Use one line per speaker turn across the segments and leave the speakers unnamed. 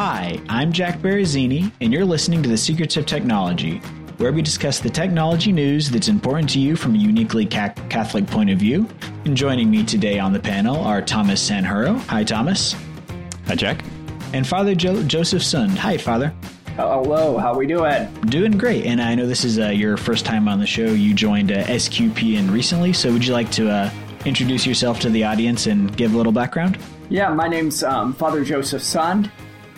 Hi, I'm Jack Barazzini, and you're listening to The Secrets of Technology, where we discuss the technology news that's important to you from a uniquely ca- Catholic point of view. And joining me today on the panel are Thomas Sanjuro. Hi, Thomas.
Hi, Jack.
And Father jo- Joseph Sund. Hi, Father.
Hello, how we doing?
Doing great. And I know this is uh, your first time on the show. You joined uh, SQPN recently, so would you like to uh, introduce yourself to the audience and give a little background?
Yeah, my name's um, Father Joseph Sund.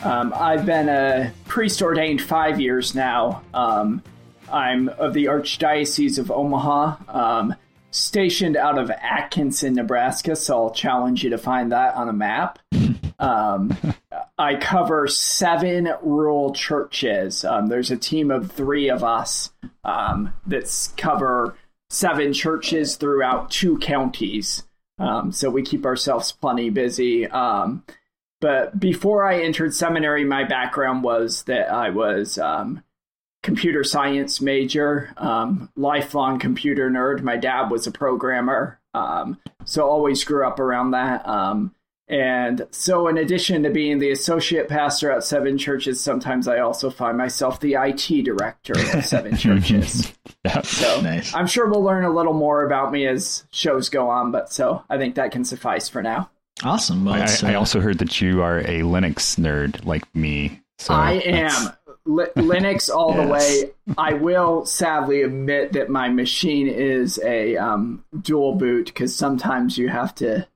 Um, I've been a priest ordained five years now. Um, I'm of the Archdiocese of Omaha, um, stationed out of Atkinson, Nebraska, so I'll challenge you to find that on a map. Um, I cover seven rural churches. Um, there's a team of three of us um, that cover seven churches throughout two counties. Um, so we keep ourselves plenty busy. But before I entered seminary, my background was that I was um, computer science major, um, lifelong computer nerd. My dad was a programmer, um, so always grew up around that. Um, and so, in addition to being the associate pastor at seven churches, sometimes I also find myself the IT director of seven churches. So
Nice.
I'm sure we'll learn a little more about me as shows go on, but so I think that can suffice for now.
Awesome. Well,
I,
it's,
I
uh,
also heard that you are a Linux nerd like me. So
I am Li- Linux all the way. I will sadly admit that my machine is a um, dual boot because sometimes you have to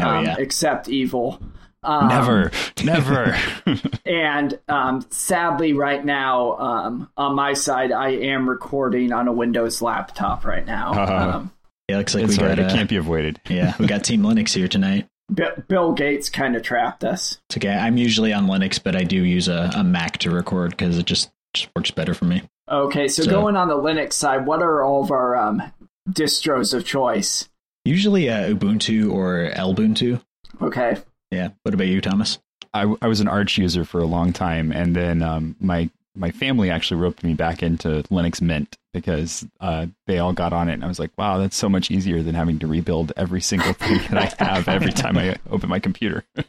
Oh,
um,
yeah.
accept evil. Um,
Never, never.
And um, sadly, right now um, on my side, I am recording on a Windows laptop right now.
Uh-huh.
Um,
yeah, looks like
it's
we
hard.
got
It
uh,
can't be avoided.
yeah, we got Team Linux here tonight.
B- Bill Gates kind of trapped us.
It's okay. I'm usually on Linux, but I do use a, a Mac to record because it just, just works better for me.
Okay, so,
So-
going on the Linux side, what are all of our um, distros of choice?
Usually uh, Ubuntu or Ubuntu.
Okay.
Yeah. What about you, Thomas?
I, I was an Arch user for a long time, and then um, my my family actually roped me back into Linux Mint because uh, they all got on it, and I was like, wow, that's so much easier than having to rebuild every single thing that I have every time I open my computer.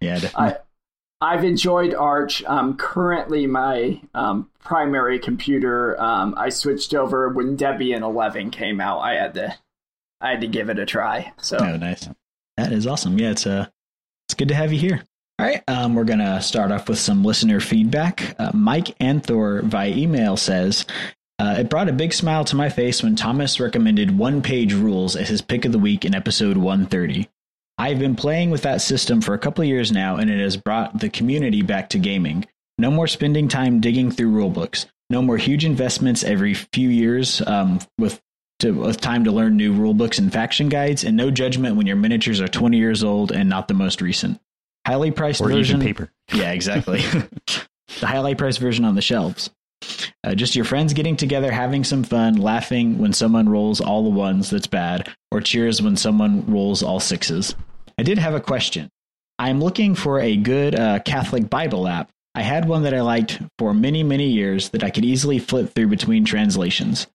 Yeah, definitely.
I I've enjoyed Arch. Um, currently, my um, primary computer, um, I switched over when Debian 11 came out. I had to, I had to give it a try. So
Oh, nice. That is awesome. Yeah, it's uh, it's good to have you here. All right, um, we're gonna start off with some listener feedback. Uh, Mike Anthor via email says. Uh, it brought a big smile to my face when Thomas recommended one page rules as his pick of the week in episode 130. I've been playing with that system for a couple of years now, and it has brought the community back to gaming. No more spending time digging through rulebooks. No more huge investments every few years um, with to, with time to learn new rulebooks and faction guides, and no judgment when your miniatures are 20 years old and not the most recent. Highly priced
or
version.
paper.
Yeah, exactly. the highly priced version on the shelves. Uh, just your friends getting together, having some fun, laughing when someone rolls all the ones that's bad, or cheers when someone rolls all sixes. I did have a question. I'm looking for a good uh, Catholic Bible app. I had one that I liked for many, many years that I could easily flip through between translations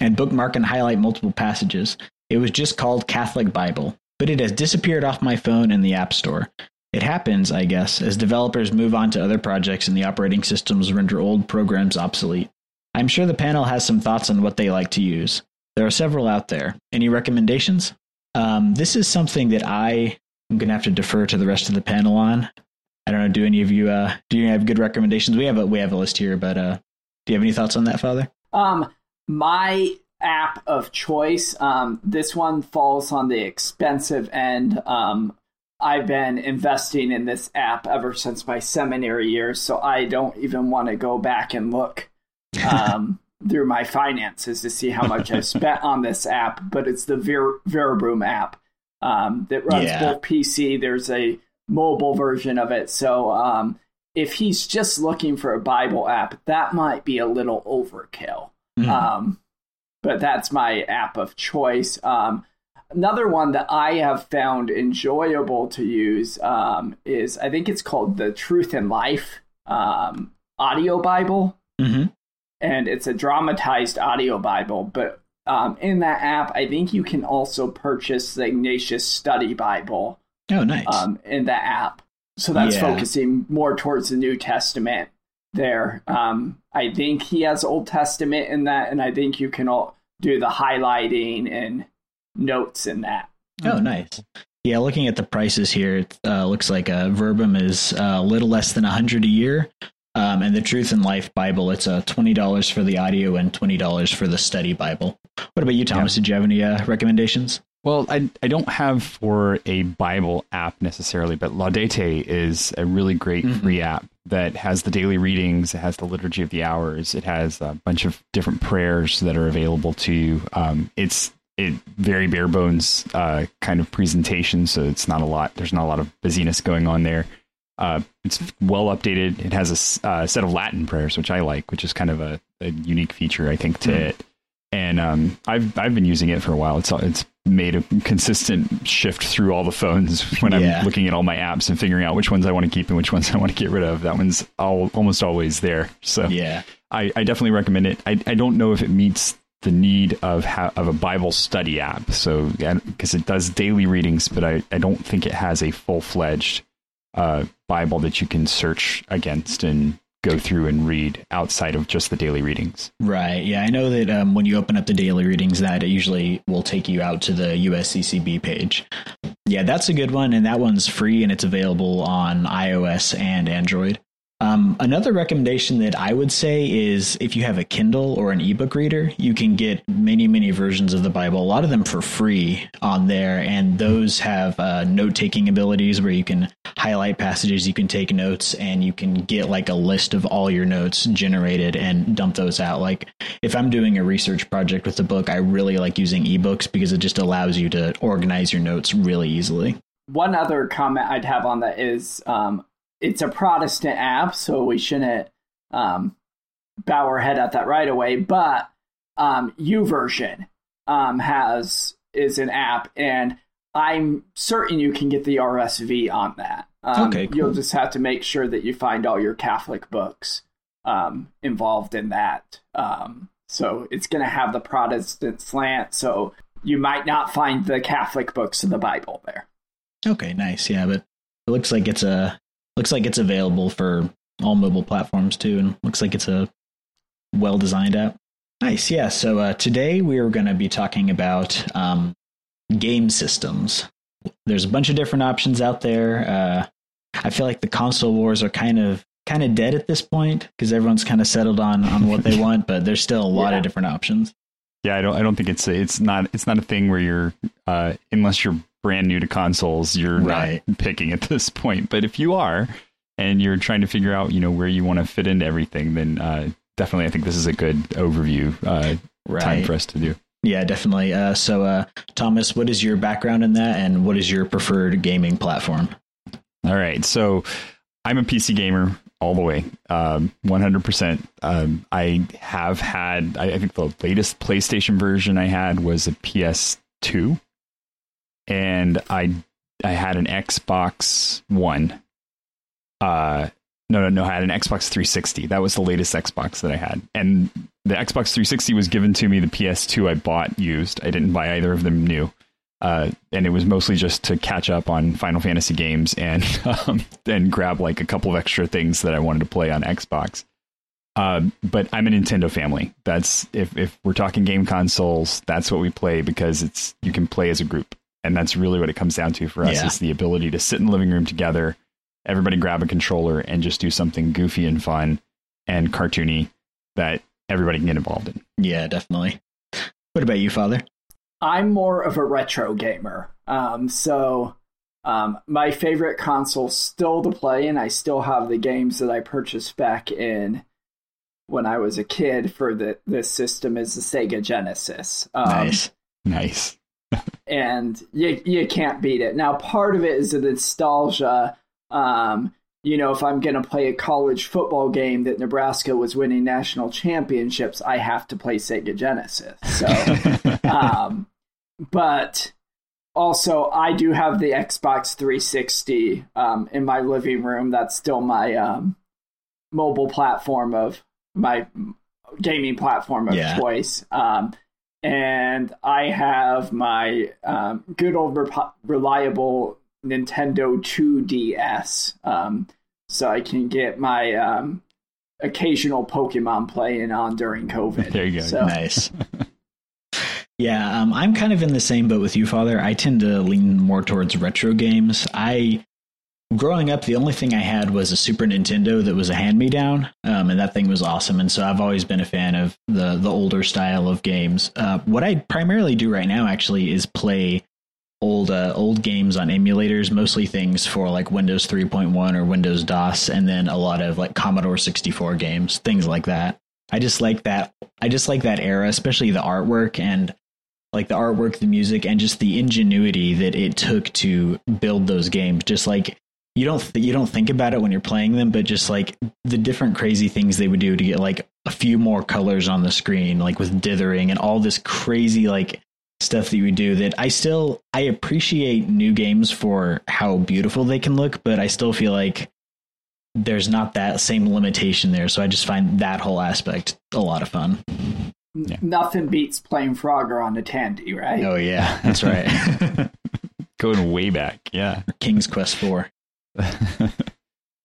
and bookmark and highlight multiple passages. It was just called Catholic Bible, but it has disappeared off my phone in the App Store. It happens, I guess, as developers move on to other projects and the operating systems render old programs obsolete. I'm sure the panel has some thoughts on what they like to use. There are several out there. Any recommendations? Um, this is something that I am going to have to defer to the rest of the panel on. I don't know. Do any of you uh, do you have good recommendations? We have a we have a list here, but uh, do you have any thoughts on that, Father?
Um, my app of choice. Um, this one falls on the expensive end. Um, I've been investing in this app ever since my seminary years, so I don't even want to go back and look um, through my finances to see how much I've spent on this app. But it's the Ver- app um, that runs
Yeah.
both PC. There's a mobile version of it, so um, if he's just looking for a Bible app, that might be a little overkill.
Mhm.
Um, but that's my app of choice. Another one that I have found enjoyable to use um, is I think it's called the Truth and Life um, audio Bible,
Mhm.
and it's a dramatized audio Bible. But um, in that app, I think you can also purchase the Ignatius Study Bible
Oh, nice.
um, in the app. So that's
Yeah.
focusing more towards the New Testament there. Um, I think he has Old Testament in that, and I think you can all do the highlighting and notes in that.
Oh, nice. Yeah, looking at the prices here, it uh, looks like uh, Verbum is uh, a little less than a hundred a year, um, and the Truth and Life Bible it's uh, twenty dollars for the audio and twenty dollars for the study Bible. What about you, Thomas? Did you have any uh, recommendations?
Well, I, I don't have for a Bible app necessarily, but Laudate is a really great
Mhm.
free app that has the daily readings, it has the liturgy of the hours, it has a bunch of different prayers that are available to you. Um, it's it very bare bones uh, kind of presentation, so it's not a lot. There's not a lot of busyness going on there. Uh, it's well updated. It has a uh, set of Latin prayers, which I like, which is kind of a, a unique feature, I think, to
Mhm.
it. And um, I've I've been using it for a while. It's it's made a consistent shift through all the phones when
Yeah.
I'm looking at all my apps and figuring out which ones I want to keep and which ones I want to get rid of. That one's all, almost always there. So
Yeah,
I, I definitely recommend it. I, I don't know if it meets the need of ha- of a Bible study app. So because it does daily readings, but I, I don't think it has a full fledged uh, Bible that you can search against and go through and read outside of just the daily readings.
right. Yeah, I know that um, when you open up the daily readings, that it usually will take you out to the USCCB page. Yeah, that's a good one, and that one's free and it's available on iOS and Android. Um, another recommendation that I would say is if you have a Kindle or an ebook reader, you can get many, many versions of the Bible, a lot of them for free on there. And those have uh, note taking abilities where you can highlight passages, you can take notes, and you can get like a list of all your notes generated and dump those out. Like if I'm doing a research project with a book, I really like using ebooks because it just allows you to organize your notes really easily.
One other comment I'd have on that is um, it's a Protestant app, so we shouldn't um, bow our head at that right away. But um, YouVersion um, has is an app, and I'm certain you can get the RSV on that. Um,
Okay, cool.
You'll just have to make sure that you find all your Catholic books um, involved in that. Um, so it's going to have the Protestant slant, so you might not find the Catholic books of the Bible there.
Okay, nice. Yeah, but it looks like it's a looks like it's available for all mobile platforms too, and looks like it's a well designed app. Nice. Yeah. So uh, today we are going to be talking about um, game systems. There's a bunch of different options out there. Uh, I feel like the console wars are kind of kind of dead at this point because everyone's kind of settled on on what they want, but there's still a lot
Yeah.
of different options.
Yeah, I don't I don't think it's it's not it's not a thing where you're uh, unless you're brand new to consoles, you're
Right.
not picking at this point. But if you are and you're trying to figure out, you know, where you want to fit into everything, then uh, definitely I think this is a good overview uh,
Right.
time for us to do.
Yeah, definitely. Uh, so, uh, Thomas, what is your background in that, and what is your preferred gaming platform?
All right. So I'm a PC gamer all the way, um, 100%. Um, I have had, I, I think the latest PlayStation version I had was a PS2. And I, I had an Xbox One. Uh, no, no, no. I had an Xbox 360. That was the latest Xbox that I had. And the Xbox 360 was given to me. The PS2 I bought used. I didn't buy either of them new uh, and it was mostly just to catch up on Final Fantasy games and um, and grab like a couple of extra things that I wanted to play on Xbox. Um, but I'm a Nintendo family. That's if if we're talking game consoles, that's what we play because it's you can play as a group, and that's really what it comes down to for us
Yeah.
is the ability to sit in the living room together, everybody grab a controller and just do something goofy and fun and cartoony that everybody can get involved in.
Yeah, definitely. What about you, Father?
I'm more of a retro gamer. Um, so um, my favorite console still to play, and I still have the games that I purchased back in when I was a kid for the this system is the Sega Genesis. Um,
nice.
Nice.
And you you can't beat it. Now, part of it is the nostalgia. Um, you know, if I'm going to play a college football game that Nebraska was winning national championships, I have to play Sega Genesis. So, um, but also, I do have the Xbox 360 um, in my living room. That's still my um, mobile platform of my gaming platform of
Yeah.
choice. Um, and I have my um, good old reliable Nintendo 2DS, um, so I can get my um, occasional Pokemon playing on during COVID.
There you go.
So,
Nice. yeah, um, I'm kind of in the same boat with you, Father. I tend to lean more towards retro games. I, growing up, the only thing I had was a Super Nintendo that was a hand me down, um, and that thing was awesome. And so I've always been a fan of the the older style of games. Uh, what I primarily do right now, actually, is play old uh, old games on emulators, mostly things for like Windows 3.1 or Windows DOS, and then a lot of like Commodore 64 games, things like that. I just like that. I just like that era, especially the artwork and like the artwork, the music, and just the ingenuity that it took to build those games. Just like you don't th- you don't think about it when you're playing them, but just like the different crazy things they would do to get like a few more colors on the screen, like with dithering and all this crazy like stuff that you would do that I still I appreciate new games for how beautiful they can look, but I still feel like there's not that same limitation there. So I just find that whole aspect a lot of fun.
Yeah.
nothing beats playing Frogger on a Tandy, right?
Oh yeah, that's right.
Going way back, yeah.
King's Quest 4.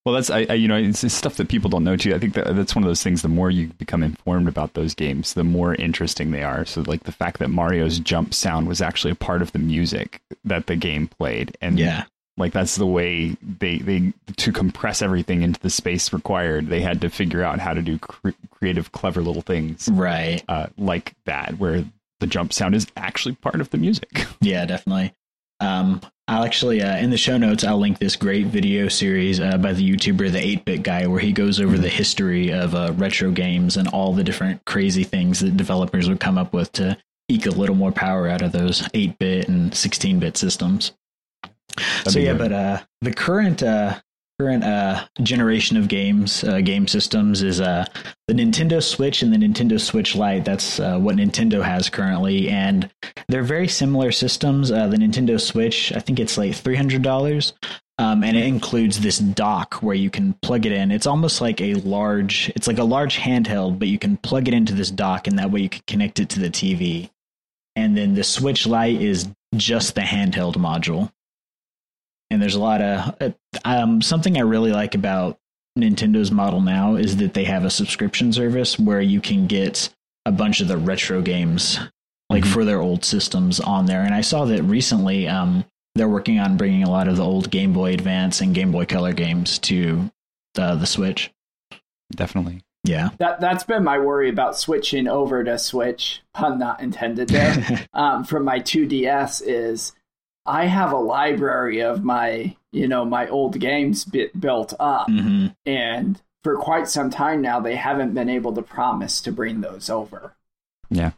well, that's I, I you know it's, it's stuff that people don't know too. I think that that's one of those things. The more you become informed about those games, the more interesting they are. So, like the fact that Mario's jump sound was actually a part of the music that the game played, and
Yeah.
like that's the way they they to compress everything into the space required. They had to figure out how to do cre- creative, clever little things
Right.
uh, like that, where the jump sound is actually part of the music.
Yeah, definitely. Um, I'll actually, uh, in the show notes, I'll link this great video series uh, by the YouTuber, the 8 Bit Guy, where he goes over the history of uh, retro games and all the different crazy things that developers would come up with to eke a little more power out of those 8 bit and 16 bit systems.
That'd
so yeah,
good.
but uh, the current uh, current uh, generation of games, uh, game systems, is uh, the Nintendo Switch and the Nintendo Switch Lite. That's uh, what Nintendo has currently, and they're very similar systems. Uh, the Nintendo Switch, I think it's like three hundred dollars. Um, and it includes this dock where you can plug it in. It's almost like a large, it's like a large handheld, but you can plug it into this dock, and that way you can connect it to the TV. And then the Switch Lite is just the handheld module and there's a lot of uh, um, something I really like about Nintendo's model now is that they have a subscription service where you can get a bunch of the retro games like
Mhm.
for their old systems on there. And I saw that recently um, they're working on bringing a lot of the old Game Boy Advance and Game Boy Color games to uh, the Switch.
Definitely.
Yeah,
That that's been my worry about switching over to Switch, pun not intended there. um, from my 2DS is I have a library of my you know my old games bit built up,
hmm
and for quite some time now they haven't been able to promise to bring those over.
yeah,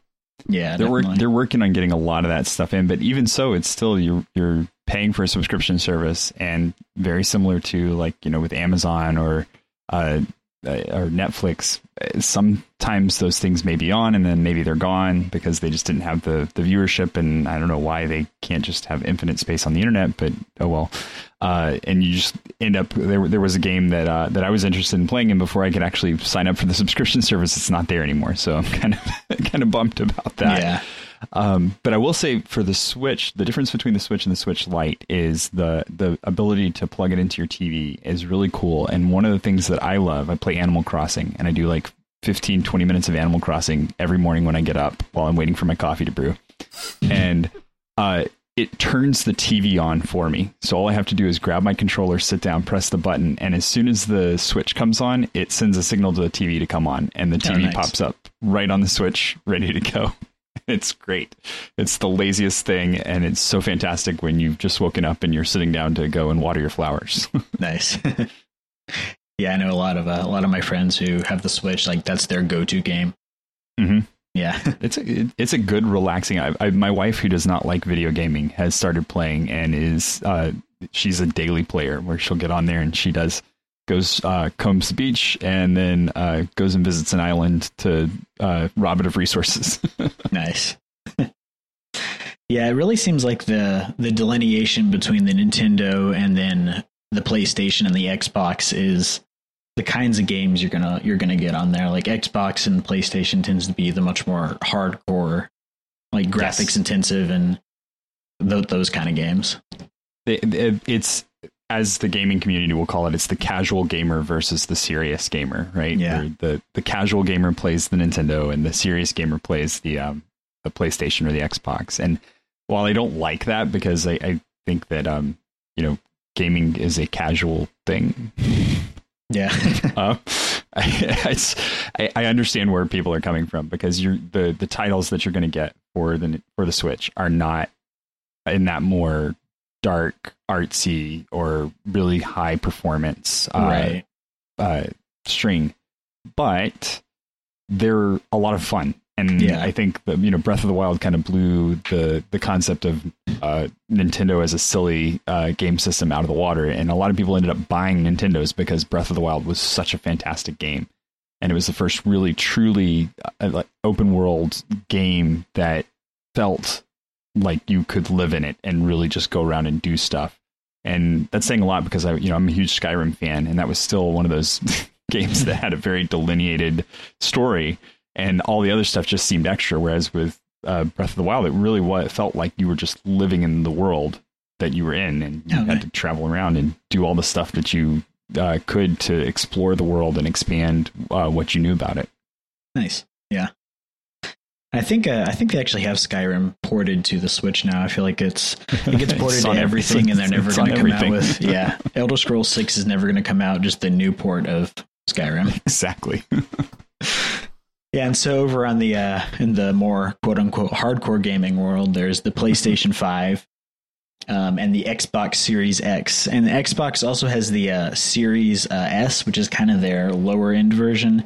Yeah.
they're work, they're working on getting a lot of that stuff in, but even so, it's still you're you're paying for a subscription service, and very similar to like you know with Amazon or uh, or Netflix. uh, Sometimes those things may be on, and then maybe they're gone because they just didn't have the the viewership, and I don't know why they can't just have infinite space on the internet. But oh well. Uh, and you just end up there. There was a game that uh, that I was interested in playing, and before I could actually sign up for the subscription service, it's not there anymore. So I'm kind of kind of bummed about that.
yeah,
Um, but I will say for the Switch, the difference between the Switch and the Switch Lite is the the ability to plug it into your TV is really cool. And one of the things that I love, I play Animal Crossing, and I do like 15, 20 minutes of Animal Crossing every morning when I get up while I'm waiting for my coffee to brew. And uh, it turns the TV on for me. So all I have to do is grab my controller, sit down, press the button, and as soon as the Switch comes on, it sends a signal to the TV to come on, and the
Oh,
TV
nice.
pops up right on the Switch, ready to go. It's great. It's the laziest thing, and it's so fantastic when you've just woken up and you're sitting down to go and water your flowers.
nice. yeah, I know a lot of uh, a lot of my friends who have the Switch. Like that's their go-to game.
Mhm.
Yeah.
it's a it- it's a good relaxing. I, I, my wife, who does not like video gaming, has started playing and is uh, she's a daily player where she'll get on there and she does goes uh, combs the beach, and then uh, goes and visits an island to uh, rob it of resources.
nice. yeah, it really seems like the the delineation between the Nintendo and then the PlayStation and the Xbox is the kinds of games you're gonna you're gonna get on there. Like Xbox and PlayStation tends to be the much more hardcore, like graphics yes. intensive and th- those kind of games.
It, it, it's as the gaming community will call it, it's the casual gamer versus the serious gamer, right?
Yeah.
Where the the casual gamer plays the Nintendo and the serious gamer plays the um the PlayStation or the Xbox. And while I don't like that because I, I think that um you know gaming is a casual thing.
Yeah.
uh, I, I, I understand where people are coming from because you're the the titles that you're going to get for the for the Switch are not in that more dark, artsy, or really high performance uh,
right.
uh, string, but they're a lot of fun. And
yeah.
I think that you know Breath of the Wild kind of blew the the concept of uh, Nintendo as a silly uh, game system out of the water, and a lot of people ended up buying Nintendos because Breath of the Wild was such a fantastic game, and it was the first really truly uh, open world game that felt like you could live in it and really just go around and do stuff. And that's saying a lot because I, you know, I'm a huge Skyrim fan, and that was still one of those games that had a very delineated story, and all the other stuff just seemed extra. Whereas with uh, Breath of the Wild, it really was, it felt like you were just living in the world that you were in, and you
okay.
had to travel around and do all the stuff that you uh, could to explore the world and expand uh, what you knew about it.
Nice, yeah. I think uh, I think they actually have Skyrim ported to the Switch now. I feel like it's it gets ported to everything, and they're never going to come everything. out with yeah. Elder Scrolls Six is never going to come out. Just the new port of Skyrim.
Exactly.
yeah, and so over on the uh, in the more quote unquote hardcore gaming world, there's the PlayStation Five. Um, and the Xbox Series X, and the Xbox also has the uh, Series uh, S, which is kind of their lower end version.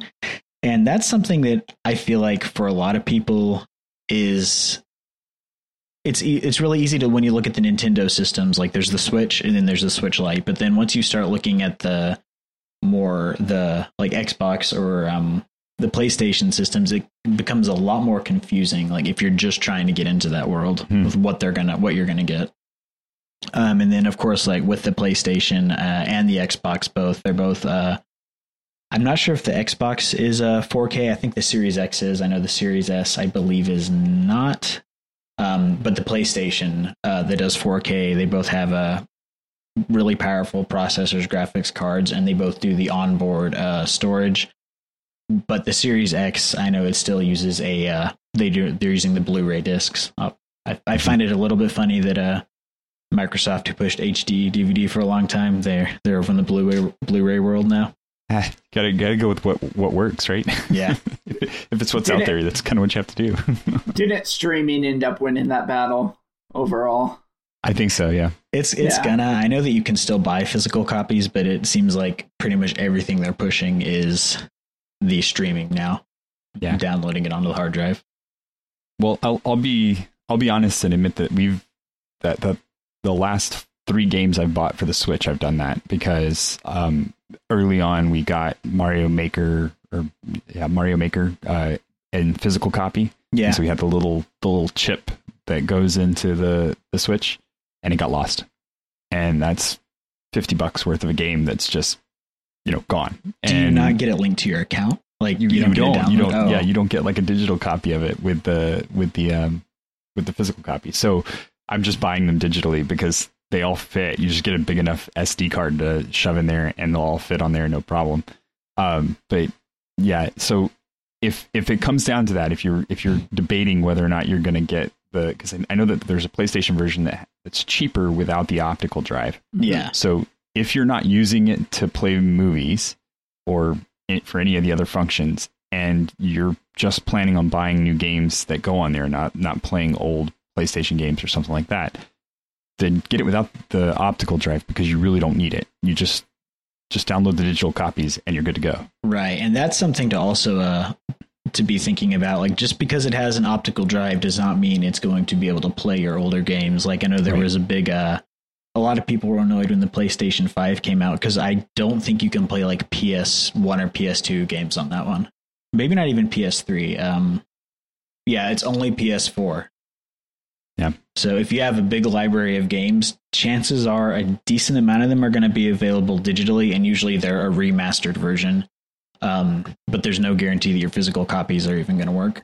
And that's something that I feel like for a lot of people is it's it's really easy to when you look at the Nintendo systems like there's the Switch and then there's the Switch Lite but then once you start looking at the more the like Xbox or um the PlayStation systems it becomes a lot more confusing like if you're just trying to get into that world hmm. with what they're to what you're going to get um and then of course like with the PlayStation uh, and the Xbox both they're both uh I'm not sure if the Xbox is a uh, 4K. I think the Series X is. I know the Series S, I believe, is not. Um, but the PlayStation uh, that does 4K, they both have a uh, really powerful processors, graphics cards, and they both do the onboard uh, storage. But the Series X, I know it still uses a. Uh, they do. They're using the Blu-ray discs. Uh, I, I, find it a little bit funny that Microsoft, who pushed HD DVD for a long time, they're they're over in the Blu-ray Blu-ray world now.
gotta gotta go with what what works, right?
Yeah.
if it's what's Did out it, there, that's kind of what you have to do.
Didn't streaming end up winning that battle overall?
I think so. Yeah.
It's it's yeah. gonna. I know that you can still buy physical copies, but it seems like pretty much everything they're pushing is the streaming now.
Yeah.
Downloading it onto the hard drive.
Well, I'll I'll be I'll be honest and admit that we've that that the last three games I've bought for the Switch, I've done that because um, early on we got Mario Maker or yeah Mario Maker uh, in physical copy.
Yeah.
And so we had the little the little chip that goes into the the Switch, and it got lost, and that's fifty bucks worth of a game that's just you know gone.
Do
and
you not get it linked to your account? Like
you, you, don't, you don't, you don't oh. yeah, you don't get like a digital copy of it with the with the um with the physical copy. So I'm just buying them digitally because they all fit. You just get a big enough SD card to shove in there, and they'll all fit on there, no problem. Um, but yeah, so if if it comes down to that, if you're if you're debating whether or not you're going to get the because I know that there's a PlayStation version that that's cheaper without the optical drive.
Yeah.
So if you're not using it to play movies or for any of the other functions, and you're just planning on buying new games that go on there, not not playing old PlayStation games or something like that, then get it without the optical drive because you really don't need it. You just just download the digital copies and you're good to go.
Right, and that's something to also uh, to be thinking about. Like just because it has an optical drive does not mean it's going to be able to play your older games. Like I know there right. was a big uh, a lot of people were annoyed when the PlayStation 5 came out because I don't think you can play like PS1 or PS2 games on that one. Maybe not even PS3. Um, yeah, it's only PS4.
Yeah.
So if you have a big library of games, chances are a decent amount of them are going to be available digitally, and usually they're a remastered version. Um, but there's no guarantee that your physical copies are even going to work.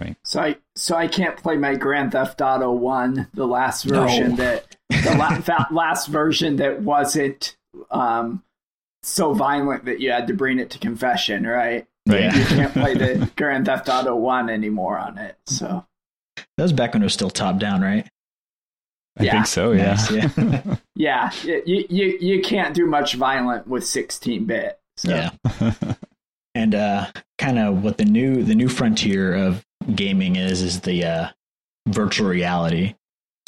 Right.
So I so I can't play my Grand Theft Auto One, the last version
No.
that the la- that last version that wasn't um, so violent that you had to bring it to confession, right?
Right.
You can't play the Grand Theft Auto One anymore on it. So
That was back when it was still top down, right?
I
Yeah.
think so. Yeah.
Nice, yeah.
yeah, you you you can't do much violent with 16 bit. So.
Yeah. and uh kind of what the new the new frontier of gaming is is the uh virtual reality.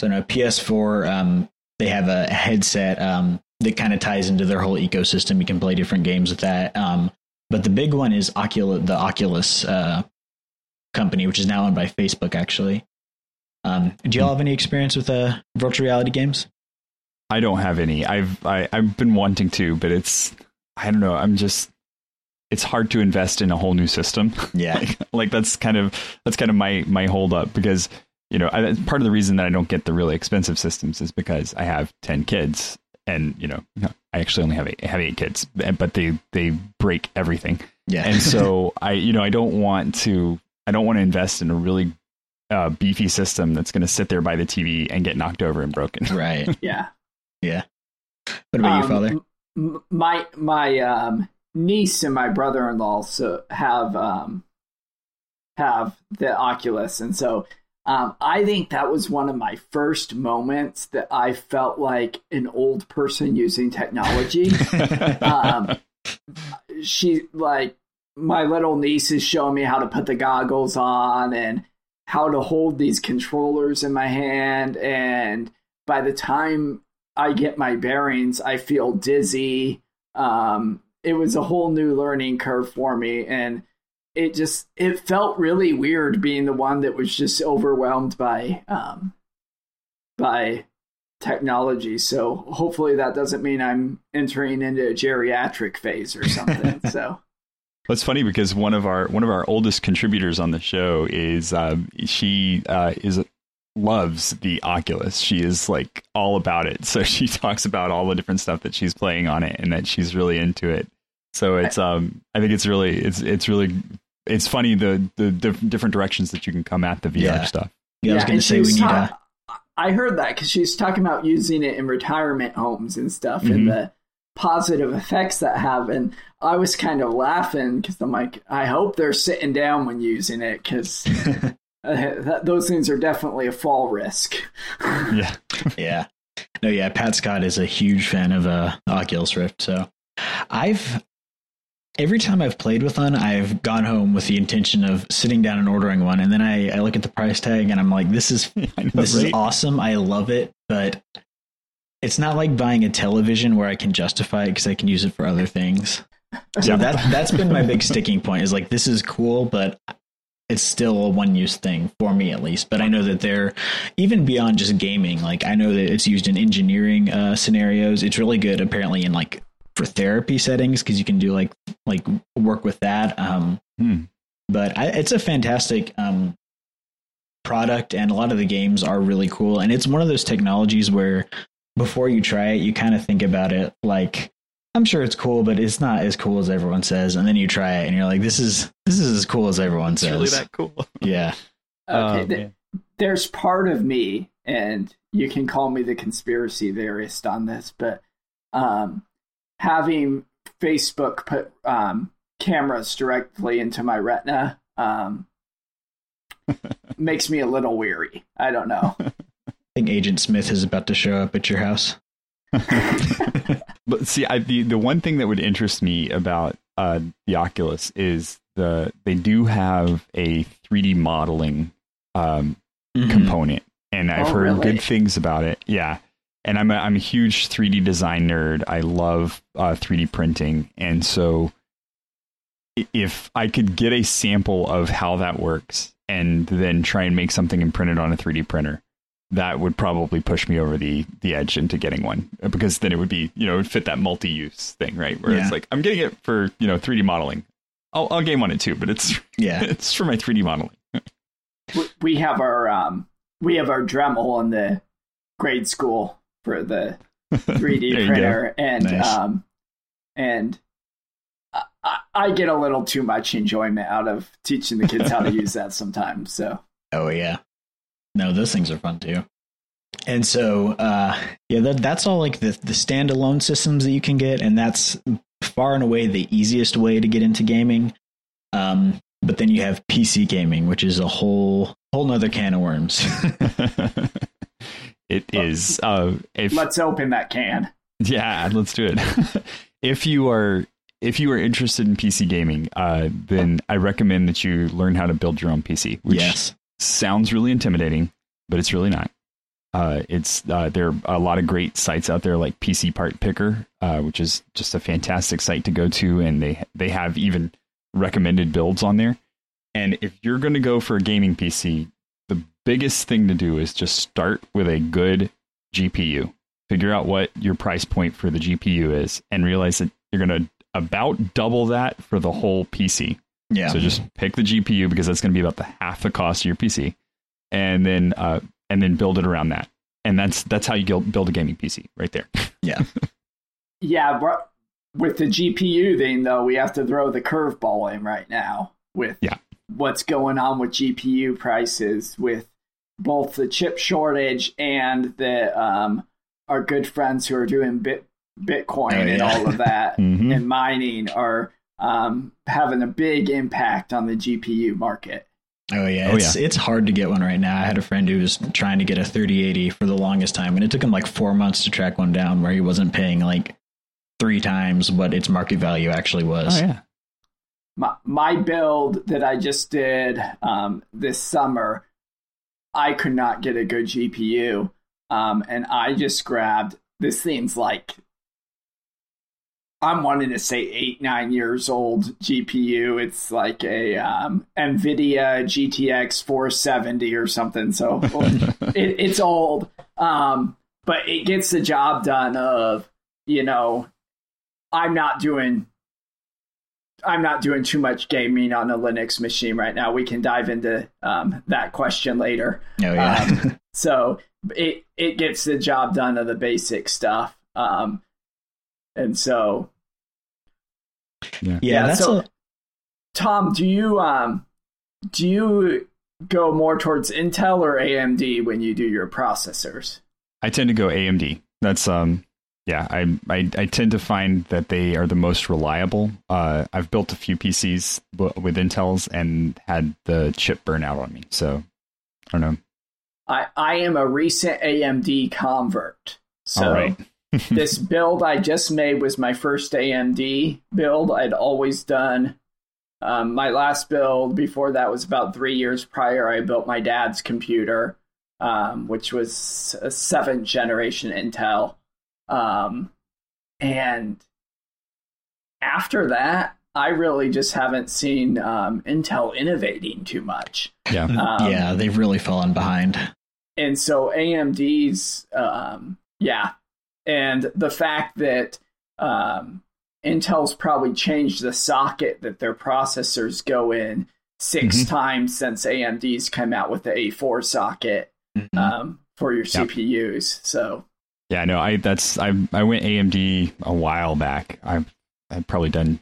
So now PS4 um they have a headset um that kind of ties into their whole ecosystem. You can play different games with that. Um but the big one is Oculus the Oculus uh company which is now owned by Facebook actually. Um do y'all have any experience with uh virtual reality games?
I don't have any. I've I, I've been wanting to, but it's I don't know. I'm just it's hard to invest in a whole new system.
Yeah.
like, like that's kind of that's kind of my my hold up because you know I, part of the reason that I don't get the really expensive systems is because I have ten kids and you know I actually only have eight, I have eight kids, but they they break everything,
Yeah.
and so I you know I don't want to I don't want to invest in a really uh, beefy system that's going to sit there by the TV and get knocked over and broken.
right.
yeah.
Yeah. What about you,
Um,
father?
m- m- my my um, niece and my brother-in-law so have um, have the Oculus, and so um, I think that was one of my first moments that I felt like an old person using technology. um, she like my little niece is showing me how to put the goggles on and how to hold these controllers in my hand and by the time i get my bearings i feel dizzy um, it was a whole new learning curve for me and it just it felt really weird being the one that was just overwhelmed by um, by technology. So hopefully that doesn't mean I'm entering into a geriatric phase or something. so
Well, it's funny because one of our one of our oldest contributors on the show is um, she uh, is loves the Oculus. She is like all about it. So she talks about all the different stuff that she's playing on it and that she's really into it. So it's um I think it's really it's it's really it's funny the the diff- different directions that you can come at the VR
Yeah.
stuff.
Yeah, I was
Yeah,
going to say we
was
need
ta-
a.
I heard that because she's talking about using it in retirement homes and stuff
Mhm.
and the positive effects that have. And I was kind of laughing because I'm like, I hope they're sitting down when using it because that, those things are definitely a fall risk.
Yeah.
Yeah. No, yeah, Pat Scott is a huge fan of uh, Oculus Rift. So I've every time I've played with one, I've gone home with the intention of sitting down and ordering one, and then I, I look at the price tag and I'm like, this is
know,
this is awesome. I love it, but it's not like buying a television where I can justify it because I can use it for other things. So
Yeah.
that that's been my big sticking point. Is like this is cool, but it's still a one use thing for me at least. But I know that they're even beyond just gaming. Like I know that it's used in engineering uh, scenarios. It's really good apparently in like for therapy settings because you can do like like work with that. Um,
Hmm.
but I, it's a fantastic um, product, and a lot of the games are really cool. And it's one of those technologies where before you try it, you kind of think about it like. I'm sure it's cool, but it's not as cool as everyone says. And then you try it, and you're like, "This is this is as cool as everyone
It's
says."
really that cool.
yeah,
Okay,
Oh,
th-
man.
there's part of me, and you can call me the conspiracy theorist on this, but um, having Facebook put um, cameras directly into my retina um, makes me a little weary. I don't know.
I think Agent Smith is about to show up at your house.
But see, I, the the one thing that would interest me about uh, the Oculus is the they do have a 3D modeling um,
Mhm.
component, and I've
Oh,
heard
really?
good things about it. Yeah, and I'm a, I'm a huge 3D design nerd. I love uh, 3D printing, and so if I could get a sample of how that works, and then try and make something and print it on a 3D printer, that would probably push me over the the edge into getting one because then it would be you know it would fit that multi-use thing right where
Yeah.
it's like I'm getting it for you know 3D modeling. I'll I'll game on it too, but it's
Yeah.
it's for my 3D modeling.
We- We have our um, we have our Dremel in the grade school for the 3D
There go.
printer, and
Nice.
um, and I- I, I get a little too much enjoyment out of teaching the kids how to use that sometimes. So
Oh yeah. No, those things are fun too. And so, uh, yeah, that, that's all like the the standalone systems that you can get, and that's far and away the easiest way to get into gaming. Um, but then you have PC gaming, which is a whole whole nother can of worms.
it is uh if
let's open that can.
Yeah, let's do it. if you are if you are interested in PC gaming, uh, then I recommend that you learn how to build your own PC, which
yes.
Sounds really intimidating, but it's really not. Uh, it's uh, there are a lot of great sites out there like PC Part Picker, uh, which is just a fantastic site to go to, and they they have even recommended builds on there. And if you're going to go for a gaming PC, the biggest thing to do is just start with a good GPU. Figure out what your price point for the GPU is, and realize that you're going to about double that for the whole PC.
Yeah.
So just pick the GPU because that's going to be about the half the cost of your PC, and then uh, and then build it around that. And that's that's how you build a gaming PC right there.
yeah.
Yeah, bro- with the GPU thing though, we have to throw the curveball in right now with
Yeah.
what's going on with GPU prices, with both the chip shortage and the um, our good friends who are doing bit Bitcoin
Oh,
and all of that
Mhm.
and mining are um, having a big impact on the GPU market.
Oh yeah,
Oh,
it's it's hard to get one right now. I had a friend who was trying to get a 3080 for the longest time, and it took him like four months to track one down where he wasn't paying like three times what its market value actually was.
Oh yeah,
my my build that I just did um, this summer, I could not get a good GPU, um, and I just grabbed this thing's like I'm wanting to say eight nine years old GPU. It's like a um, NVIDIA GTX 470 or something. So it, it's old, um, but it gets the job done. Of you know, I'm not doing I'm not doing too much gaming on a Linux machine right now. We can dive into um, that question later.
Oh yeah.
Um, so it it gets the job done of the basic stuff. Um, and so
yeah,
yeah,
that's
so-
a,
Tom, do you um do you go more towards Intel or AMD when you do your processors?
I tend to go AMD. That's um yeah, I, I I tend to find that they are the most reliable. Uh, I've built a few PCs w- with Intels and had the chip burn out on me. So I don't know.
I I am a recent AMD convert. So
All right.
This build I just made was my first AMD build. I'd always done um, my last build before that was about three years prior. I built my dad's computer, um, which was a seventh generation Intel. Um, and after that, I really just haven't seen um, Intel innovating too much.
Yeah.
Um,
yeah, they've really fallen behind.
and so AMD's, um, yeah, and the fact that um, Intel's probably changed the socket that their processors go in 6
Mhm.
times since AMD's come out with the A4 socket
Mhm.
um, for your
Yep.
CPUs. So
Yeah, no, I that's I I went AMD a while back. I've I've probably done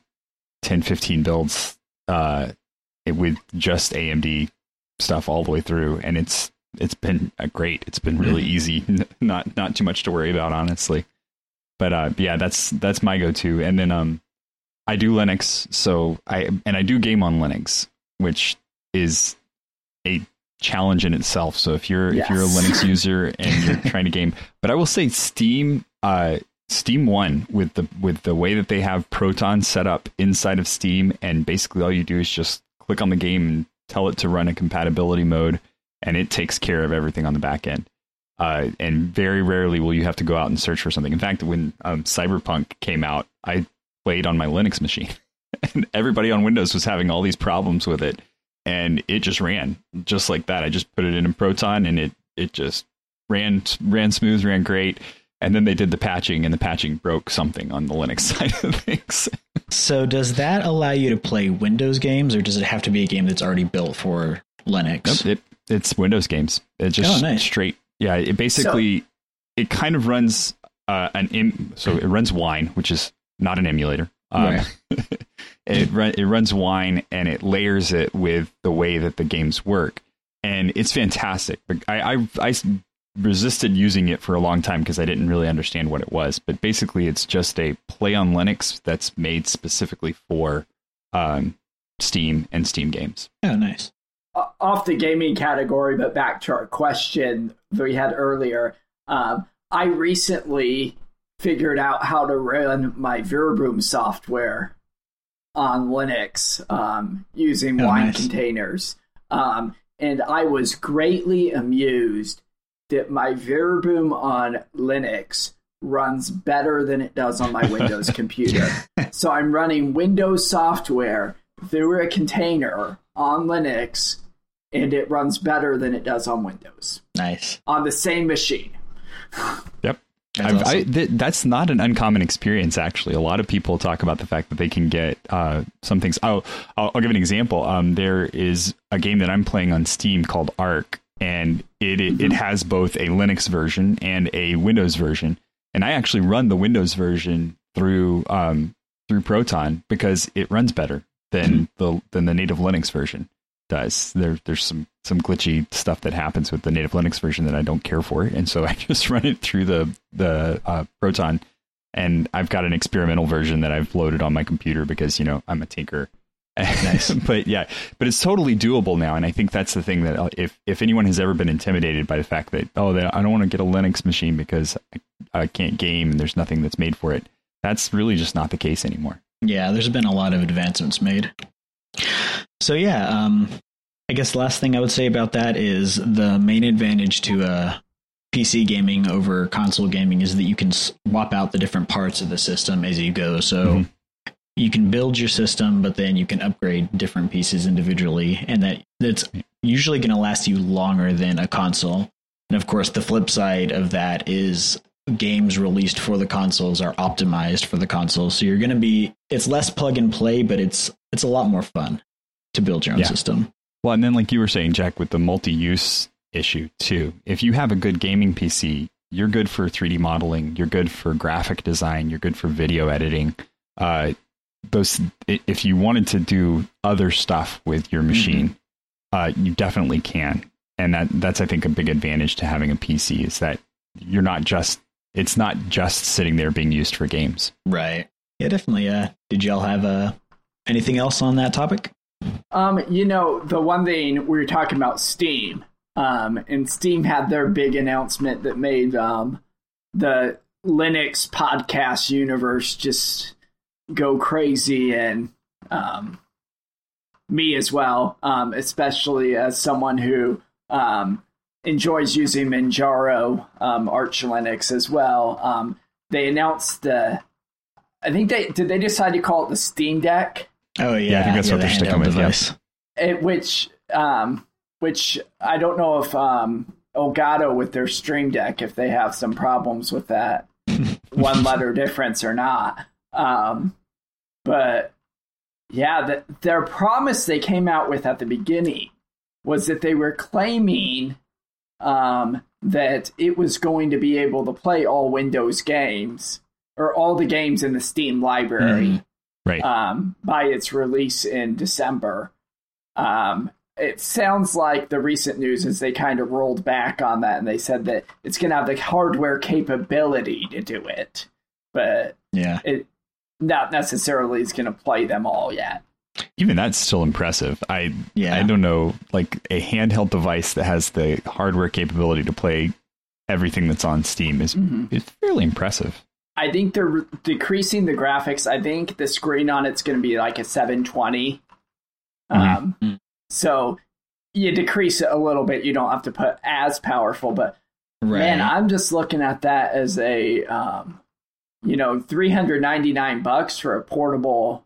10, 15 builds uh with just AMD stuff all the way through, and it's it's been uh, great. It's been really easy, not not too much to worry about, honestly. But uh, yeah, that's that's my go-to. And then um, I do Linux, so I and I do game on Linux, which is a challenge in itself. So if you're if you're a Linux user and you're trying to game, but I will say Steam, uh, Steam One with the with the way that they have Proton set up inside of Steam, and basically all you do is just click on the game and tell it to run a compatibility mode, and it takes care of everything on the back end. Uh, and very rarely will you have to go out and search for something. In fact, when um, Cyberpunk came out, I played on my Linux machine, and everybody on Windows was having all these problems with it, and it just ran just like that. I just put it in a Proton, and it it just ran ran smooth, ran great. And then they did the patching, and the patching broke something on the Linux side of things.
So, does that allow you to play Windows games, or does it have to be a game that's already built for Linux?
Nope, it, it's Windows games. It's just
Oh, nice.
straight. Yeah, it basically it kind of runs uh, an im- so it runs Wine, which is not an emulator. Um,
Right.
it run, it runs Wine and it layers it with the way that the games work, and it's fantastic. I I I, resisted using it for a long time because I didn't really understand what it was. But basically, it's just a play on Linux that's made specifically for um, Steam and Steam games.
Oh, nice.
Off the gaming category, but back to our question that we had earlier. Um, I recently figured out how to run my Verbum software on Linux um, using
Oh,
wine
nice.
containers. Um, and I was greatly amused that my Verbum on Linux runs better than it does on my Windows computer. So I'm running Windows software through a container on Linux, and it runs better than it does on Windows
Nice.
on the same machine.
Yep.
That's
I've- I, th- that's not an uncommon experience, actually. A lot of people talk about the fact that they can get uh, some things. Oh, I'll, I'll give an example. Um, there is a game that I'm playing on Steam called Arc, and it, it it has both a Linux version and a Windows version. And I actually run the Windows version through um, through Proton because it runs better than the than the native Linux version does. There there's some some glitchy stuff that happens with the native Linux version that I don't care for, and so I just run it through the the uh, Proton, and I've got an experimental version that I've loaded on my computer because you know I'm a tinker.
Nice.
but yeah, but it's totally doable now, and I think that's the thing that uh, if if anyone has ever been intimidated by the fact that oh they, I don't want to get a Linux machine because I, I can't game and there's nothing that's made for it, that's really just not the case anymore.
Yeah, there's been a lot of advancements made. So yeah, um, I guess the last thing I would say about that is the main advantage to uh, PC gaming over console gaming is that you can swap out the different parts of the system as you go. So
Mhm.
you can build your system, but then you can upgrade different pieces individually, and that that's usually going to last you longer than a console. And of course, the flip side of that is games released for the consoles are optimized for the consoles. So you're going to be it's less plug and play, but it's it's a lot more fun to build your own
Yeah.
system.
Well, and then like you were saying, Jack, with the multi-use issue too. If you have a good gaming PC, you're good for 3D modeling. You're good for graphic design. You're good for video editing. Uh, those if you wanted to do other stuff with your machine, uh, you definitely can. And that that's I think a big advantage to having a PC is that you're not just it's not just sitting there being used for games.
Right. Yeah, definitely. Uh, did y'all have uh, anything else on that topic?
Um, you know, the one thing we were talking about Steam, um, and Steam had their big announcement that made um, the Linux podcast universe just go crazy, and um, me as well, um, especially as someone who um, enjoys using Manjaro um, Arch Linux as well. Um, they announced the, I think they did they decide to call it the Steam Deck
Oh yeah,
I think that's what they're sticking
handheld
with, yeah.
it, which um which I don't know if um Elgato with their Stream Deck if they have some problems with that one letter difference or not. Um but yeah, the, their promise they came out with at the beginning was that they were claiming um that it was going to be able to play all Windows games or all the games in the Steam library
Mhm.
Right.
um, by its release in December. Um, it sounds like the recent news is they kind of rolled back on that and they said that it's going to have the hardware capability to do it, but
Yeah.
it not necessarily is going to play them all yet.
Even that's still impressive. I
Yeah.
I don't know, like a handheld device that has the hardware capability to play everything that's on Steam is
Mhm.
is fairly impressive.
I think they're re- decreasing the graphics. I think the screen on it's going to be like a 720. Um,
Mhm.
so you decrease it a little bit. You don't have to put as powerful, but
Right.
Man, I'm just looking at that as a, um, you know, 399 bucks for a portable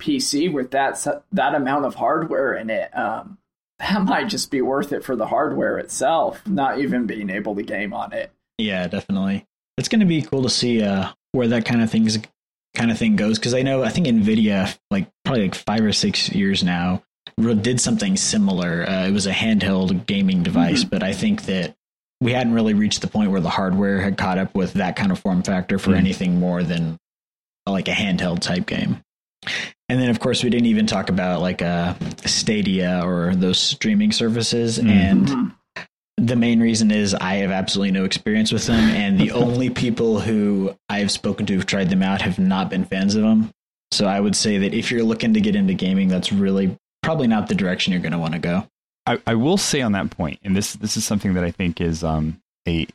PC with that that amount of hardware in it. Um, that might just be worth it for the hardware itself, not even being able to game on it.
Yeah, definitely. It's going to be cool to see uh, where that kind of things kind of thing goes because I know I think Nvidia like probably like five or six years now did something similar. Uh, it was a handheld gaming device, mm-hmm. but I think that we hadn't really reached the point where the hardware had caught up with that kind of form factor for mm-hmm. anything more than like a handheld type game. And then, of course, we didn't even talk about like uh, Stadia or those streaming services. Mm-hmm. And the main reason is I have absolutely no experience with them, and the only people who I've spoken to who've tried them out have not been fans of them. So I would say that if you're looking to get into gaming, that's really probably not the direction you're going to want to go.
I, I will say on that point, and this this is something that I think is um a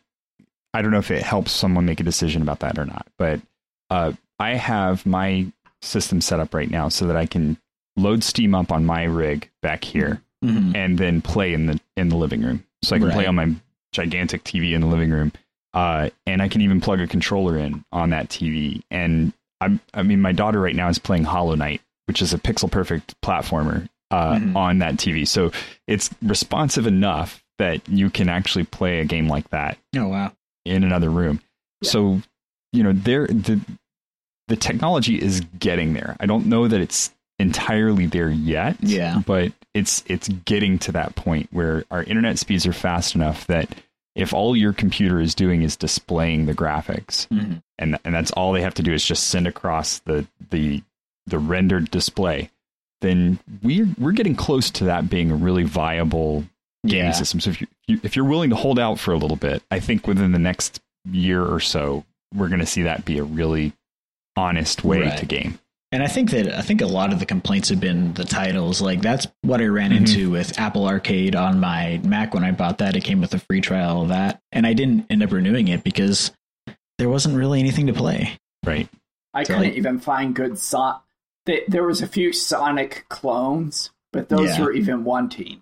I don't know if it helps someone make a decision about that or not, but uh, I have my system set up right now so that I can load Steam up on my rig back here mm-hmm. and then play in the in the living room. So I can right. play on my gigantic TV in the living room. Uh, and I can even plug a controller in on that TV. And I'm, I mean, my daughter right now is playing Hollow Knight, which is a pixel perfect platformer uh, mm-hmm. on that TV. So it's responsive enough that you can actually play a game like that.
Oh wow!
In another room. Yeah. So you know, there the the technology is getting there. I don't know that it's entirely there yet.
Yeah.
But it's it's getting to that point where our internet speeds are fast enough that if all your computer is doing is displaying the graphics mm-hmm. and and that's all they have to do is just send across the the the rendered display then we're we're getting close to that being a really viable gaming yeah. system so if you if you're willing to hold out for a little bit i think within the next year or so we're going to see that be a really honest way right. to game.
And I think that I think a lot of the complaints have been the titles. Like that's what I ran mm-hmm. into with Apple Arcade on my Mac when I bought that. It came with a free trial of that, and I didn't end up renewing it because there wasn't really anything to play.
Right.
I so, couldn't even find good Sonic. There was a few Sonic clones, but those yeah. were even wanting.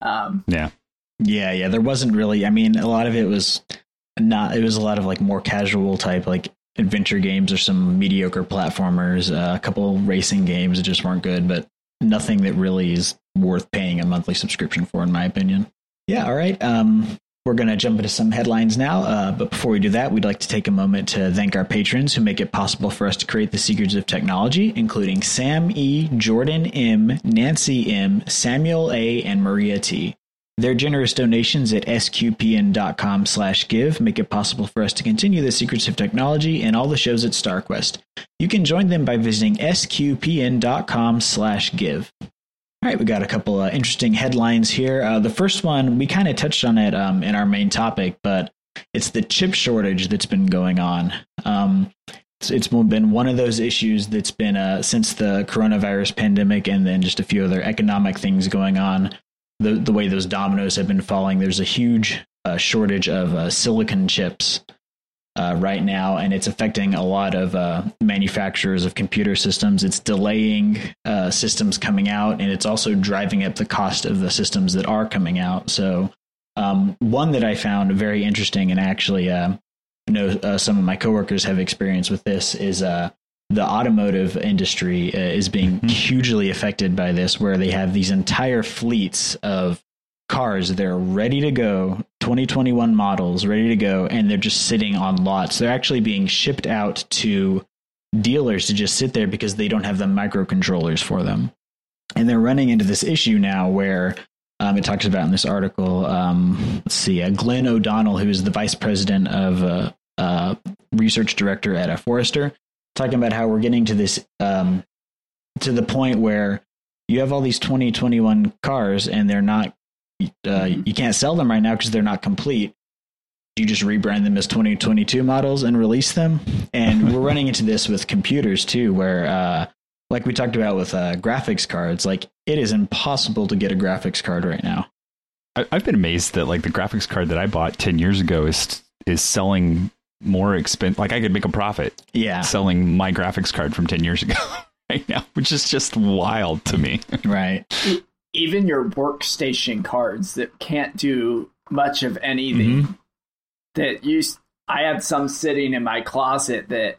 Um,
yeah.
Yeah, yeah. There wasn't really. I mean, a lot of it was not. It was a lot of like more casual type, like adventure games or some mediocre platformers, uh, a couple racing games that just weren't good, but nothing that really is worth paying a monthly subscription for, in my opinion. Yeah, all right. Um, we're going to jump into some headlines now. Uh, but before we do that, we'd like to take a moment to thank our patrons who make it possible for us to create the Secrets of Technology, including Sam E., Jordan M., Nancy M., Samuel A., and Maria T. Their generous donations at sqpn.com slash give make it possible for us to continue the secrets of technology and all the shows at StarQuest. You can join them by visiting sqpn.com slash give. All right, we got a couple uh, interesting headlines here. Uh, the first one, we kind of touched on it um, in our main topic, but it's the chip shortage that's been going on. Um, it's, it's been one of those issues that's been uh, since the coronavirus pandemic and then just a few other economic things going on the the way those dominoes have been falling. There's a huge uh, shortage of uh, silicon chips uh, right now, and it's affecting a lot of uh, manufacturers of computer systems. It's delaying uh, systems coming out, and it's also driving up the cost of the systems that are coming out. So, um, one that I found very interesting, and actually, uh, know some of my coworkers have experience with this, is the automotive industry uh, is being mm-hmm. hugely affected by this, where they have these entire fleets of cars they're ready to go 2021 models ready to go and they're just sitting on lots they're actually being shipped out to dealers to just sit there because they don't have the microcontrollers for them and they're running into this issue now where um, it talks about in this article um, let's see uh, glenn o'donnell who is the vice president of uh, uh, research director at a forrester talking about how we're getting to this um, to the point where you have all these 2021 cars and they're not uh, mm-hmm. you can't sell them right now because they're not complete. You just rebrand them as 2022 models and release them? And we're running into this with computers too where uh, like we talked about with uh, graphics cards like it is impossible to get a graphics card right now.
I've been amazed that like the graphics card that i bought 10 years ago is is selling more expensive. Like I could make a profit.
Yeah.
Selling my graphics card from 10 years ago right now, which is just wild to me.
Right.
Even your workstation cards that can't do much of anything mm-hmm. that you, I had some sitting in my closet that,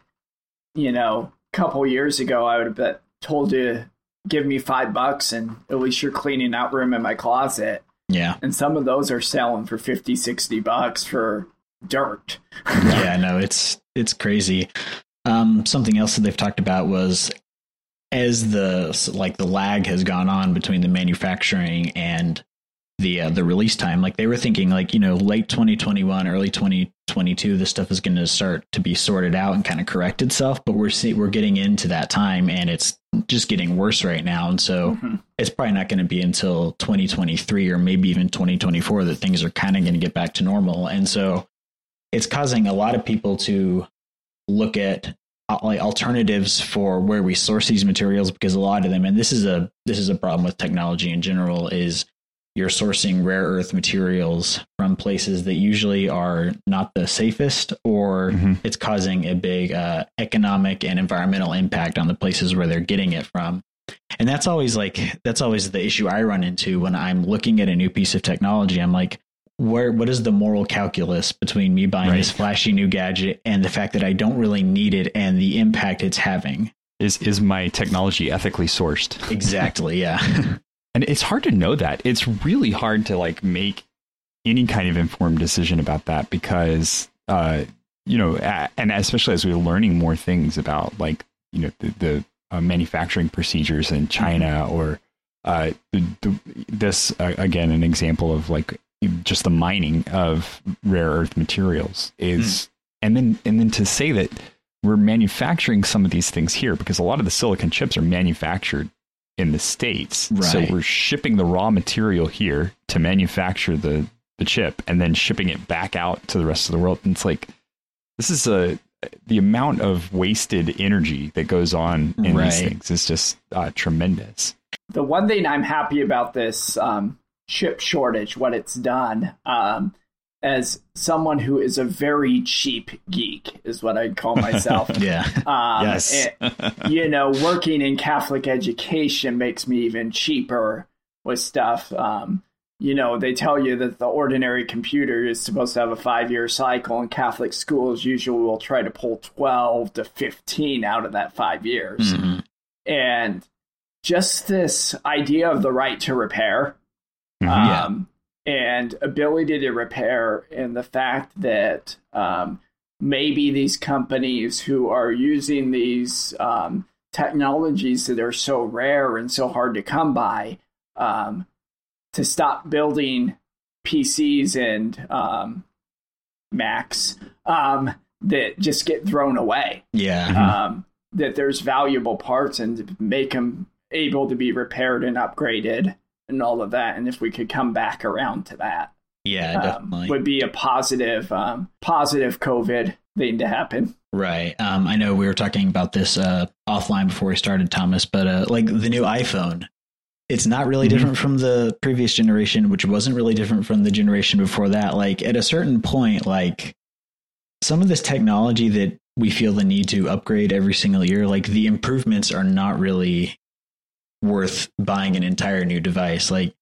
you know, a couple years ago I would have told you give me five bucks and at least you're cleaning out room in my closet.
Yeah.
And some of those are selling for 50, 60 bucks for dirt.
yeah, no, it's it's crazy. Um, something else that they've talked about was as the like the lag has gone on between the manufacturing and the uh, the release time like they were thinking like you know late 2021 early 2022 this stuff is going to start to be sorted out and kind of correct itself but we're see- we're getting into that time and it's just getting worse right now and so mm-hmm. it's probably not going to be until 2023 or maybe even 2024 that things are kind of going to get back to normal and so it's causing a lot of people to look at uh, like alternatives for where we source these materials because a lot of them and this is a this is a problem with technology in general is you're sourcing rare earth materials from places that usually are not the safest or mm-hmm. it's causing a big uh, economic and environmental impact on the places where they're getting it from and that's always like that's always the issue i run into when i'm looking at a new piece of technology i'm like where what is the moral calculus between me buying right. this flashy new gadget and the fact that I don't really need it and the impact it's having?
Is is my technology ethically sourced?
Exactly, yeah.
and it's hard to know that. It's really hard to like make any kind of informed decision about that because uh you know and especially as we're learning more things about like you know the, the uh, manufacturing procedures in China mm-hmm. or uh, the, the, this uh, again an example of like just the mining of rare earth materials is mm. and then and then to say that we're manufacturing some of these things here because a lot of the silicon chips are manufactured in the states right. so we're shipping the raw material here to manufacture the the chip and then shipping it back out to the rest of the world and it's like this is a the amount of wasted energy that goes on in right. these things is just uh, tremendous
the one thing i'm happy about this um, chip shortage, what it's done. Um, as someone who is a very cheap geek, is what I'd call myself.
yeah. Um, yes.
you know, working in Catholic education makes me even cheaper with stuff. Um, you know, they tell you that the ordinary computer is supposed to have a five year cycle, and Catholic schools usually will try to pull 12 to 15 out of that five years. Mm-hmm. And just this idea of the right to repair mm-hmm. um, and ability to repair, and the fact that um, maybe these companies who are using these um, technologies that are so rare and so hard to come by um, to stop building PCs and um, Macs um, that just get thrown away.
Yeah.
Mm-hmm. that there's valuable parts and make them able to be repaired and upgraded and all of that. And if we could come back around to that,
yeah, um,
would be a positive, um, positive COVID thing to happen.
Right. Um, I know we were talking about this uh, offline before we started, Thomas, but uh, like the new iPhone, it's not really mm-hmm. different from the previous generation, which wasn't really different from the generation before that. Like at a certain point, like some of this technology that we feel the need to upgrade every single year, like the improvements are not really worth buying an entire new device. Like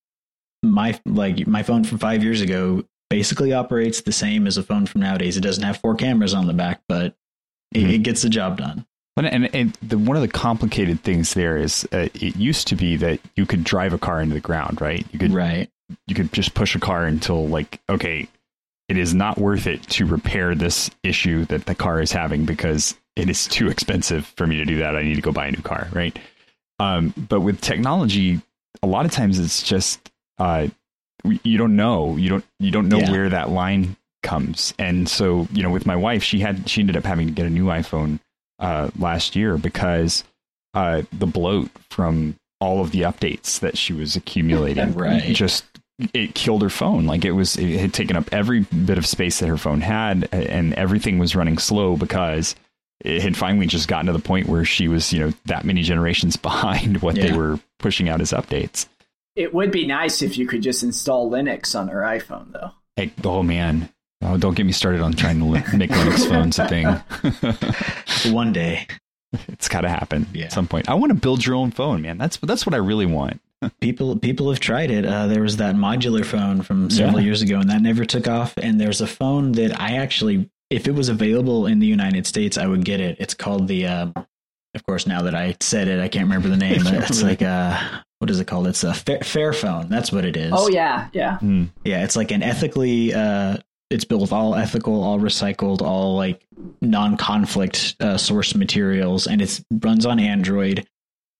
my like my phone from five years ago basically operates the same as a phone from nowadays. It doesn't have four cameras on the back, but it, mm-hmm. it gets the job done.
And, and the, one of the complicated things there is uh, it used to be that you could drive a car into the ground, right? You could
right.
You could just push a car until like okay, it is not worth it to repair this issue that the car is having because it is too expensive for me to do that. I need to go buy a new car, right? Um, but with technology, a lot of times it's just uh, you don't know you don't you don't know yeah. where that line comes. And so you know, with my wife, she had she ended up having to get a new iPhone uh, last year because uh, the bloat from all of the updates that she was accumulating
right.
just it killed her phone. Like it was, it had taken up every bit of space that her phone had, and everything was running slow because it had finally just gotten to the point where she was, you know, that many generations behind what yeah. they were pushing out as updates.
It would be nice if you could just install Linux on her iPhone, though.
Hey, oh man, oh, don't get me started on trying to li- make Linux phones a
thing. One day,
it's got to happen yeah. at some point. I want to build your own phone, man. That's that's what I really want.
people people have tried it. Uh, there was that modular phone from several yeah. years ago, and that never took off. And there's a phone that I actually if it was available in the United States, I would get it. It's called the um, of course, now that I said it, I can't remember the name. But it's like uh, what is it called? It's a fair, Fairphone. That's what it is.
Oh yeah, yeah.
Hmm.
Yeah, it's like an ethically. Uh, it's built with all ethical, all recycled, all like non-conflict uh, source materials, and it runs on Android.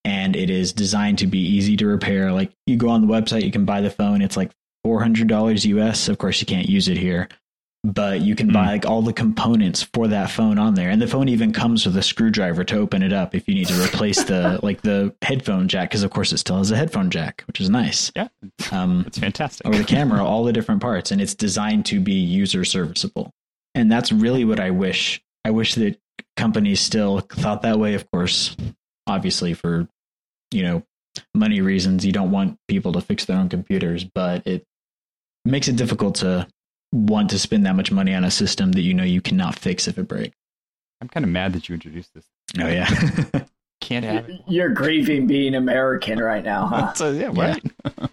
And it is designed to be easy to repair. Like you go on the website, you can buy the phone. It's like four hundred dollars US. Of course, you can't use it here, but you can
Hmm.
buy like all the components for that phone on there. And the phone even comes with a screwdriver to open it up if you need to replace the like the headphone jack, because of course it still has a headphone jack, which is nice.
Yeah,
Um,
it's fantastic.
or the camera, all the different parts, and it's designed to be user serviceable. And that's really what I wish. I wish that companies still thought that way. Of course, obviously for you know money reasons, you don't want people to fix their own computers, but it makes it difficult to want to spend that much money on a system that you know you cannot fix if it breaks.
I'm kind of mad that you introduced this.
Oh yeah,
Can't have it.
You're grieving being American right now, huh?
So, yeah, right.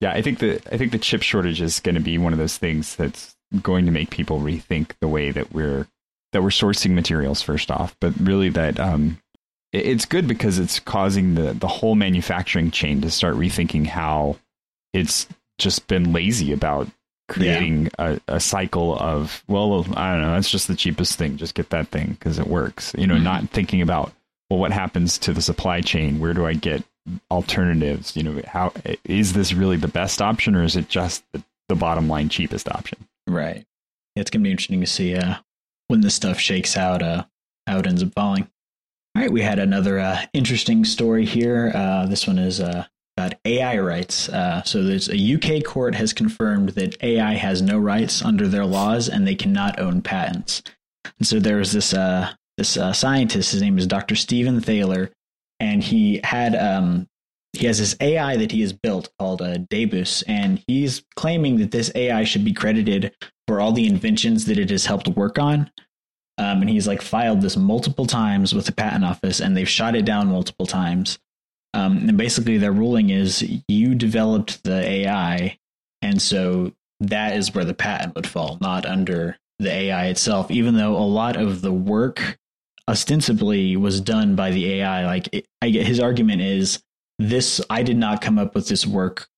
yeah, I think the I think the chip shortage is going to be one of those things that's going to make people rethink the way that we're that we're sourcing materials first off, but really that um, it- it's good because it's causing the the whole manufacturing chain to start rethinking how it's just been lazy about creating a, a cycle of well i don't know that's just the cheapest thing just get that thing because it works you know
Mhm.
not thinking about well what happens to the supply chain where do i get alternatives you know how is this really the best option or is it just the, the bottom line cheapest option
right. It's gonna be interesting to see uh, when this stuff shakes out, uh, how it ends up falling. All right, we had another uh, interesting story here. Uh, this one is uh, about AI rights. Uh, so, there's a UK court has confirmed that AI has no rights under their laws, and they cannot own patents. And so, there's this uh, this uh, scientist. His name is Dr. Stephen Thaler, and he had um, he has this AI that he has built called uh, DABUS, and he's claiming that this AI should be credited for all the inventions that it has helped work on. Um, and he's like filed this multiple times with the patent office, and they've shot it down multiple times. Um, and basically, their ruling is you developed the AI, and so that is where the patent would fall, not under the AI itself. Even though a lot of the work ostensibly was done by the AI, like it, I get his argument is this: I did not come up with this work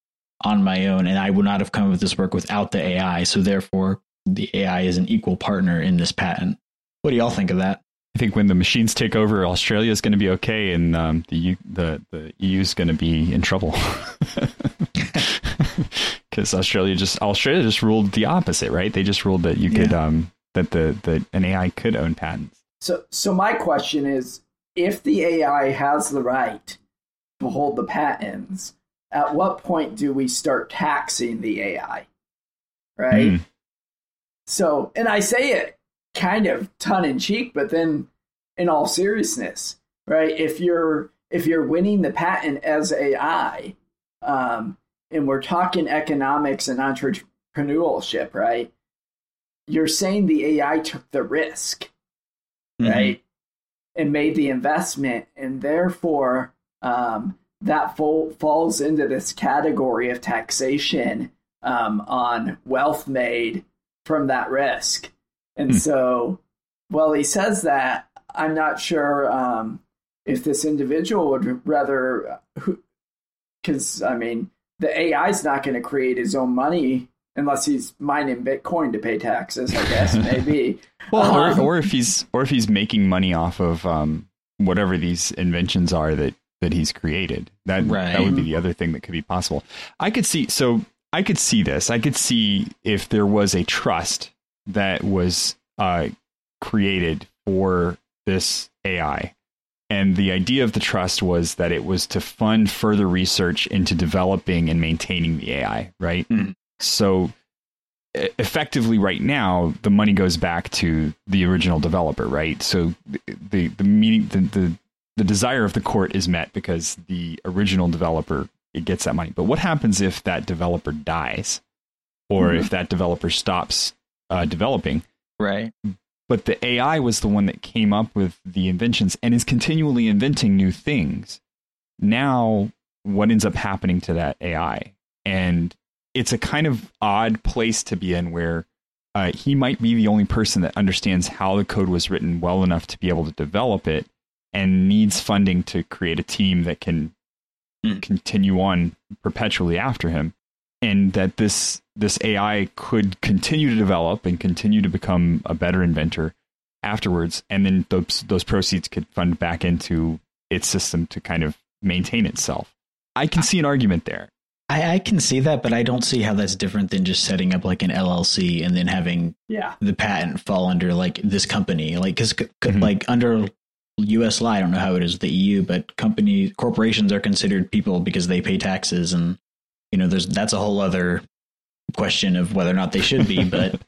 on my own, and I would not have come up with this work without the AI. So therefore, the AI is an equal partner in this patent. What do y'all think of that?
I think when the machines take over australia is going to be okay and um, the U, the the eu is going to be in trouble because australia just australia just ruled the opposite right they just ruled that you could um that the the an ai could own patents
So, so my question is, if the AI has the right to hold the patents, at what point do we start taxing the AI? Right.
Mm.
So, and I say it kind of tongue in cheek, but then in all seriousness, right? If you're if you're winning the patent as AI, um, and we're talking economics and entrepreneurship, right? You're saying the AI took the risk, right? And made the investment, and therefore um, that fall, falls into this category of taxation um, on wealth made from that risk. And
Hmm.
so, while he says that I'm not sure um, if this individual would rather, because I mean, the AI is not going to create his own money unless he's mining Bitcoin to pay taxes. I guess maybe.
Well,
Um,
or, or if he's or if he's making money off of um, whatever these inventions are that that he's created, that
Right.
that would be the other thing that could be possible. I could see so I could see this. I could see if there was a trust that was uh, created for this AI. And the idea of the trust was that it was to fund further research into developing and maintaining the AI, right?
Mhm.
So effectively right now the money goes back to the original developer, right? So the the, the meeting the, the the desire of the court is met because the original developer it gets that money. But what happens if that developer dies, or
Mhm.
if that developer stops uh, developing?
Right.
But the AI was the one that came up with the inventions and is continually inventing new things. Now, what ends up happening to that AI? And it's a kind of odd place to be in where uh, he might be the only person that understands how the code was written well enough to be able to develop it and needs funding to create a team that can
Hmm.
continue on perpetually after him and that this this AI could continue to develop and continue to become a better inventor afterwards and then those those proceeds could fund back into its system to kind of maintain itself. I can see an argument there.
I, I can see that, but I don't see how that's different than just setting up like an LLC and then having
Yeah.
the patent fall under like this company. Like, because
Mhm.
like under U.S. law, I don't know how it is with the EU, but company corporations are considered people because they pay taxes, and you know, there's that's a whole other question of whether or not they should be. but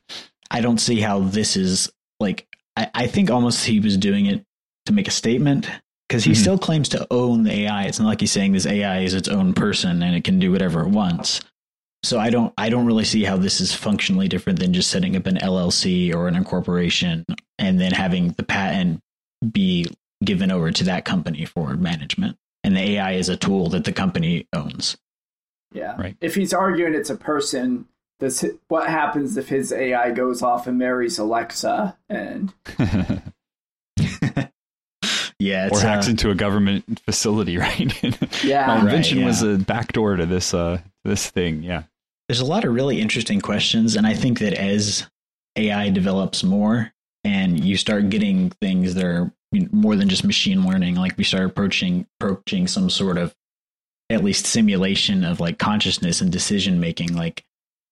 I don't see how this is like. I, I think almost he was doing it to make a statement because he
Mhm.
still claims to own the AI. It's not like he's saying this AI is its own person and it can do whatever it wants. So I don't I don't really see how this is functionally different than just setting up an LLC or an incorporation and then having the patent be given over to that company for management. And the AI is a tool that the company owns.
Yeah.
Right.
If he's arguing it's a person, does hi- what happens if his AI goes off and marries Alexa and
Yeah,
or hacks
uh,
into a government facility, right?
Yeah.
My
Right,
invention was a backdoor to this uh this thing. Yeah.
there's a lot of really interesting questions and I think that as AI develops more and you start getting things that are more than just machine learning, like we start approaching approaching some sort of at least simulation of like consciousness and decision making, like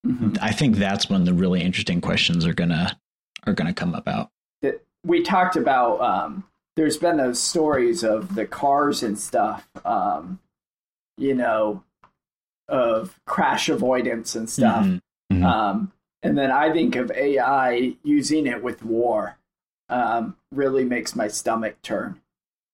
Mhm.
I think that's when the really interesting questions are gonna are gonna come about.
that we talked about um, there's been those stories of the cars and stuff um, you know of crash avoidance and stuff
Mhm.
Mhm.
um, and then i think of ai using it with war um, really makes my stomach turn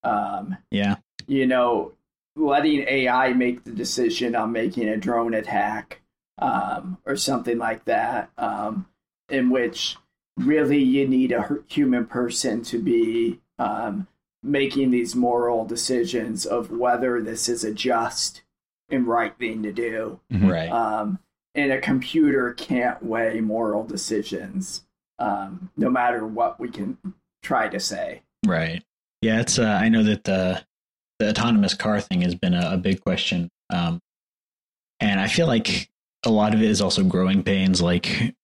um,
Yeah.
you know letting ai make the decision on making a drone attack um, or something like that um, in which really you need a human person to be um, making these moral decisions of whether this is a just and right thing to do.
Mhm.
Right.
Um, and a computer can't weigh moral decisions, um, no matter what we can try to say.
Right. Yeah, it's. Uh, I know that the the autonomous car thing has been a, a big question, um, and I feel like a lot of it is also growing pains. Like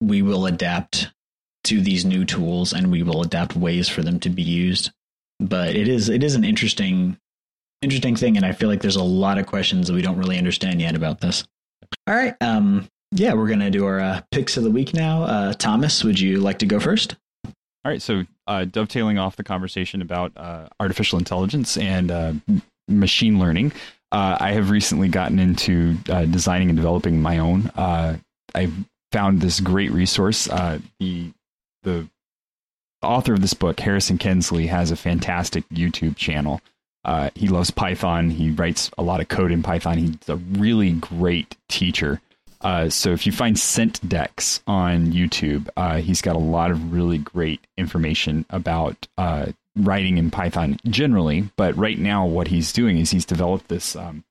we will adapt to these new tools, and we will adapt ways for them to be used. But it is it is an interesting interesting thing, and I feel like there's a lot of questions that we don't really understand yet about this. All right. Um, yeah, we're gonna do our uh, picks of the week now. Uh, Thomas, would you like to go first?
All right, so uh, dovetailing off the conversation about uh, artificial intelligence and uh, machine learning, uh, I have recently gotten into uh, designing and developing my own. Uh, I found this great resource. The the author of this book, Harrison Kinsley, has a fantastic YouTube channel. He loves Python. He writes a lot of code in Python. He's a really great teacher. Uh, so if you find sentdex on YouTube, uh, he's got a lot of really great information about uh, writing in Python generally. But right now, what he's doing is he's developed this um,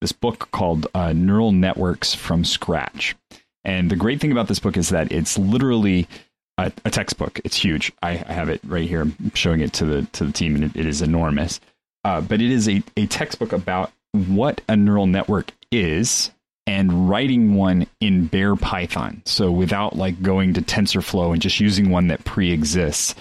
this book called uh, Neural Networks from Scratch. And the great thing about this book is that it's literally a, a textbook. It's huge. I, I have it right here. I'm showing it to the to the team, and it, it is enormous. Uh, but it is a, a textbook about what a neural network is and writing one in bare Python. So without like going to TensorFlow and just using one that pre-exists,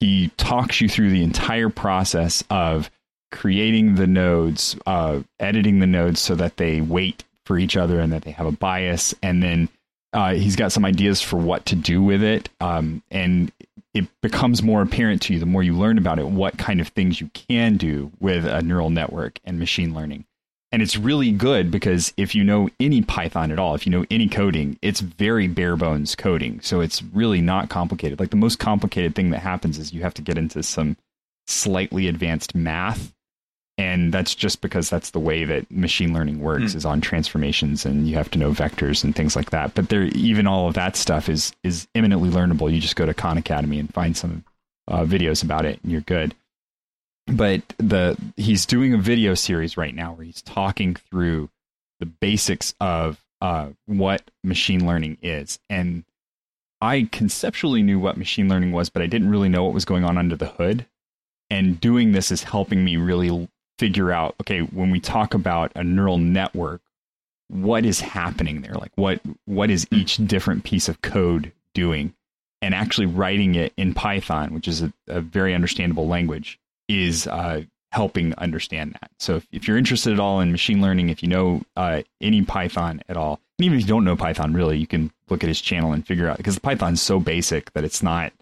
he talks you through the entire process of creating the nodes, uh, editing the nodes so that they wait for each other and that they have a bias, and then uh, he's got some ideas for what to do with it. Um, and it becomes more apparent to you the more you learn about it what kind of things you can do with a neural network and machine learning. And it's really good because if you know any Python at all, if you know any coding, it's very bare bones coding. So it's really not complicated. Like the most complicated thing that happens is you have to get into some slightly advanced math. And that's just because that's the way that machine learning works is on transformations and you have to know vectors and things like that. But there even all of that stuff is is eminently learnable. You just go to Khan Academy and find some uh, videos about it and you're good but the he's doing a video series right now where he's talking through the basics of uh, what machine learning is. And i conceptually knew what machine learning was but i didn't really know what was going on under the hood. And doing this is helping me really figure out okay when we talk about a neural network what is happening there? Like what what is each different piece of code doing? And actually writing it in python which is a, a very understandable language is uh, helping understand that so if, if, you're interested at all in machine learning if you know uh, any python at all and even if you don't know python really you can look at his channel and figure out because python's so basic that it's not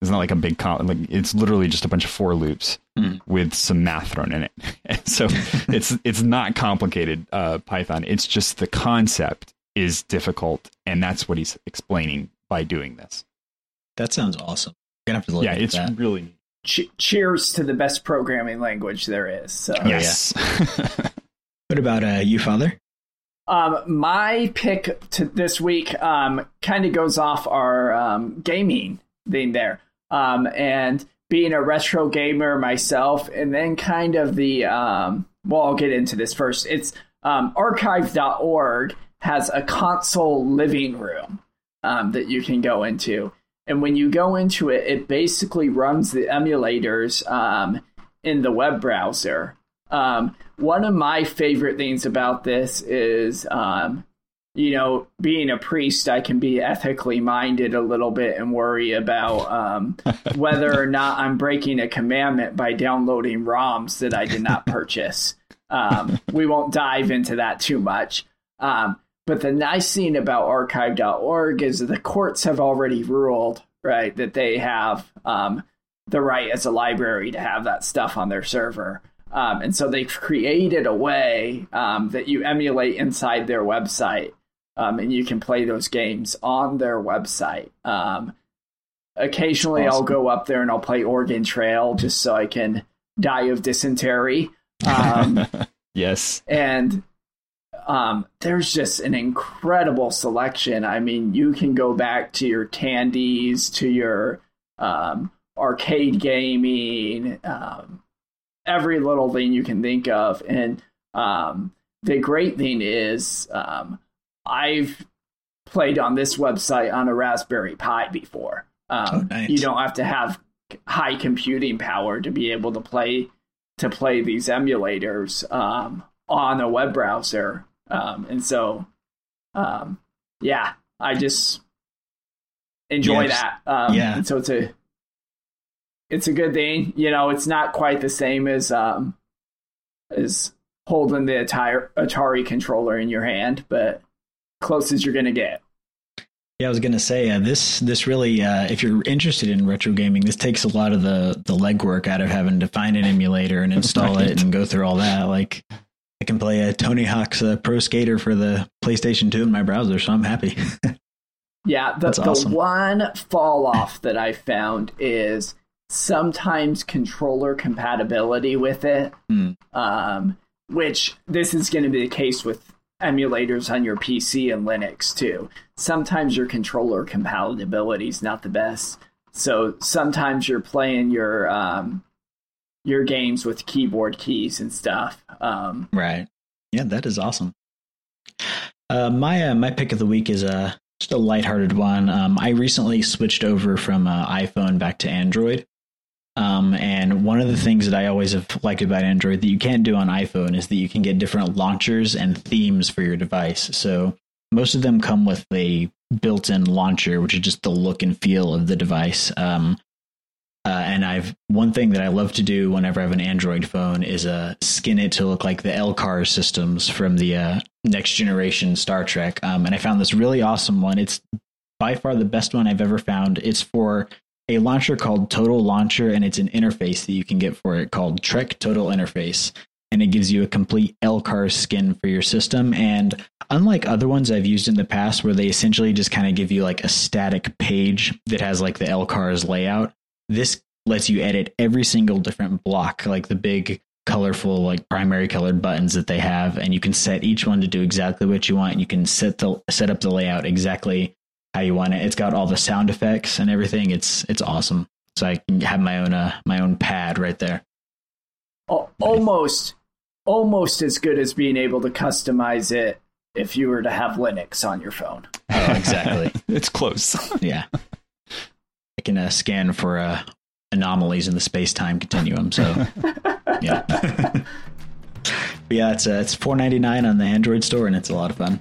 it's not like a big com- like it's literally just a bunch of for loops mm. with some math thrown in it. so it's it's not complicated uh, Python. It's just the concept is difficult, and that's what he's explaining by doing this.
That sounds awesome. You're gonna have to look at that.
yeah, it's
that.
really neat.
Ch- cheers to the best programming language there is. So.
Yes.
What about uh, you, Father?
Um, my pick to this week um, kind of goes off our um, gaming thing there um, and being a retro gamer myself, and then kind of the um, well, I'll get into this first. It's um, archive.org has a console living room um, that you can go into. And when you go into it, it basically runs the emulators um, in the web browser. Um, one of my favorite things about this is um, you know, being a priest, I can be ethically minded a little bit and worry about um, whether or not I'm breaking a commandment by downloading ROMs that I did not purchase. Um, we won't dive into that too much. Um, but the nice thing about archive.org is that the courts have already ruled, right, that they have um, the right as a library to have that stuff on their server. Um, and so they've created a way um, that you emulate inside their website um, and you can play those games on their website. Um, occasionally, awesome. I'll go up there and I'll play Oregon Trail just so I can die of dysentery. Um,
yes,
and um, there's just an incredible selection. I mean, you can go back to your Tandies, to your um, arcade gaming, um, every little thing you can think of, and um, the great thing is um, I've played on this website on a Raspberry Pi before. Um, oh, nice. You don't have to have high computing power to be able to play to play these emulators um, on a web browser, um, and so um, yeah, I just enjoy yes. that. Um, yeah, so it's a it's a good thing. You know, it's not quite the same as um, as holding the Atari, Atari controller in your hand, but close as you're going to get.
Yeah, I was going to say uh, this. This really, uh, if you're interested in retro gaming, this takes a lot of the the legwork out of having to find an emulator and install right. it and go through all that. Like, I can play a Tony Hawk's uh, Pro Skater for the PlayStation 2 in my browser, so I'm happy.
yeah, the, awesome. the one fall off that I found is sometimes controller compatibility with it. Mm. Um, which this is going to be the case with emulators on your PC and Linux too. Sometimes your controller compatibility is not the best. So sometimes you're playing your um, your games with keyboard keys and stuff. Um,
right. Yeah, that is awesome. Uh, my uh, my pick of the week is a uh, just a lighthearted one. Um, I recently switched over from uh, iPhone back to Android. Um, and one of the things that I always have liked about Android that you can't do on iPhone is that you can get different launchers and themes for your device. So most of them come with a built-in launcher, which is just the look and feel of the device. Um, uh, and I've one thing that I love to do whenever I have an Android phone is uh, skin it to look like the LCAR systems from the uh, next generation Star Trek. Um, and I found this really awesome one. It's by far the best one I've ever found. It's for a launcher called Total Launcher, and it's an interface that you can get for it called Trek Total Interface. And it gives you a complete LCAR skin for your system. And unlike other ones I've used in the past, where they essentially just kind of give you like a static page that has like the LCAR's layout, this lets you edit every single different block, like the big colorful like primary colored buttons that they have and you can set each one to do exactly what you want you can set the set up the layout exactly how you want it. It's got all the sound effects and everything. It's it's awesome. So I can have my own uh, my own pad right there.
Almost almost as good as being able to customize it if you were to have Linux on your phone.
Oh, exactly.
it's close.
yeah. I can uh, scan for uh, anomalies in the space time continuum. So, yeah. but yeah, it's uh, it's four ninety nine on the Android store, and it's a lot of fun.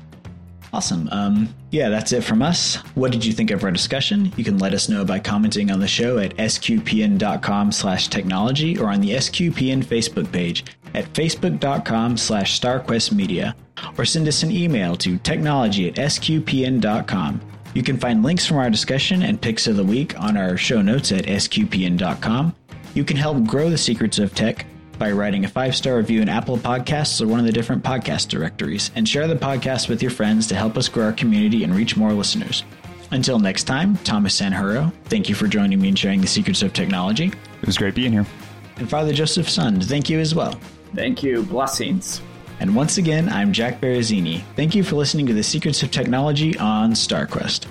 Awesome. Um, yeah, that's it from us. What did you think of our discussion? You can let us know by commenting on the show at sqpn.com slash technology or on the SQPN Facebook page at facebook.com slash starquestmedia or send us an email to technology at sqpn.com. You can find links from our discussion and picks of the week on our show notes at sqpn.com. You can help grow the secrets of tech by writing a five star review in Apple Podcasts or one of the different podcast directories, and share the podcast with your friends to help us grow our community and reach more listeners. Until next time, Thomas Sanjuro, thank you for joining me and sharing the secrets of technology.
It was great being here.
And Father Joseph Sund, thank you as well.
Thank you. Blessings.
And once again, I'm Jack Barazzini. Thank you for listening to the Secrets of Technology on StarQuest.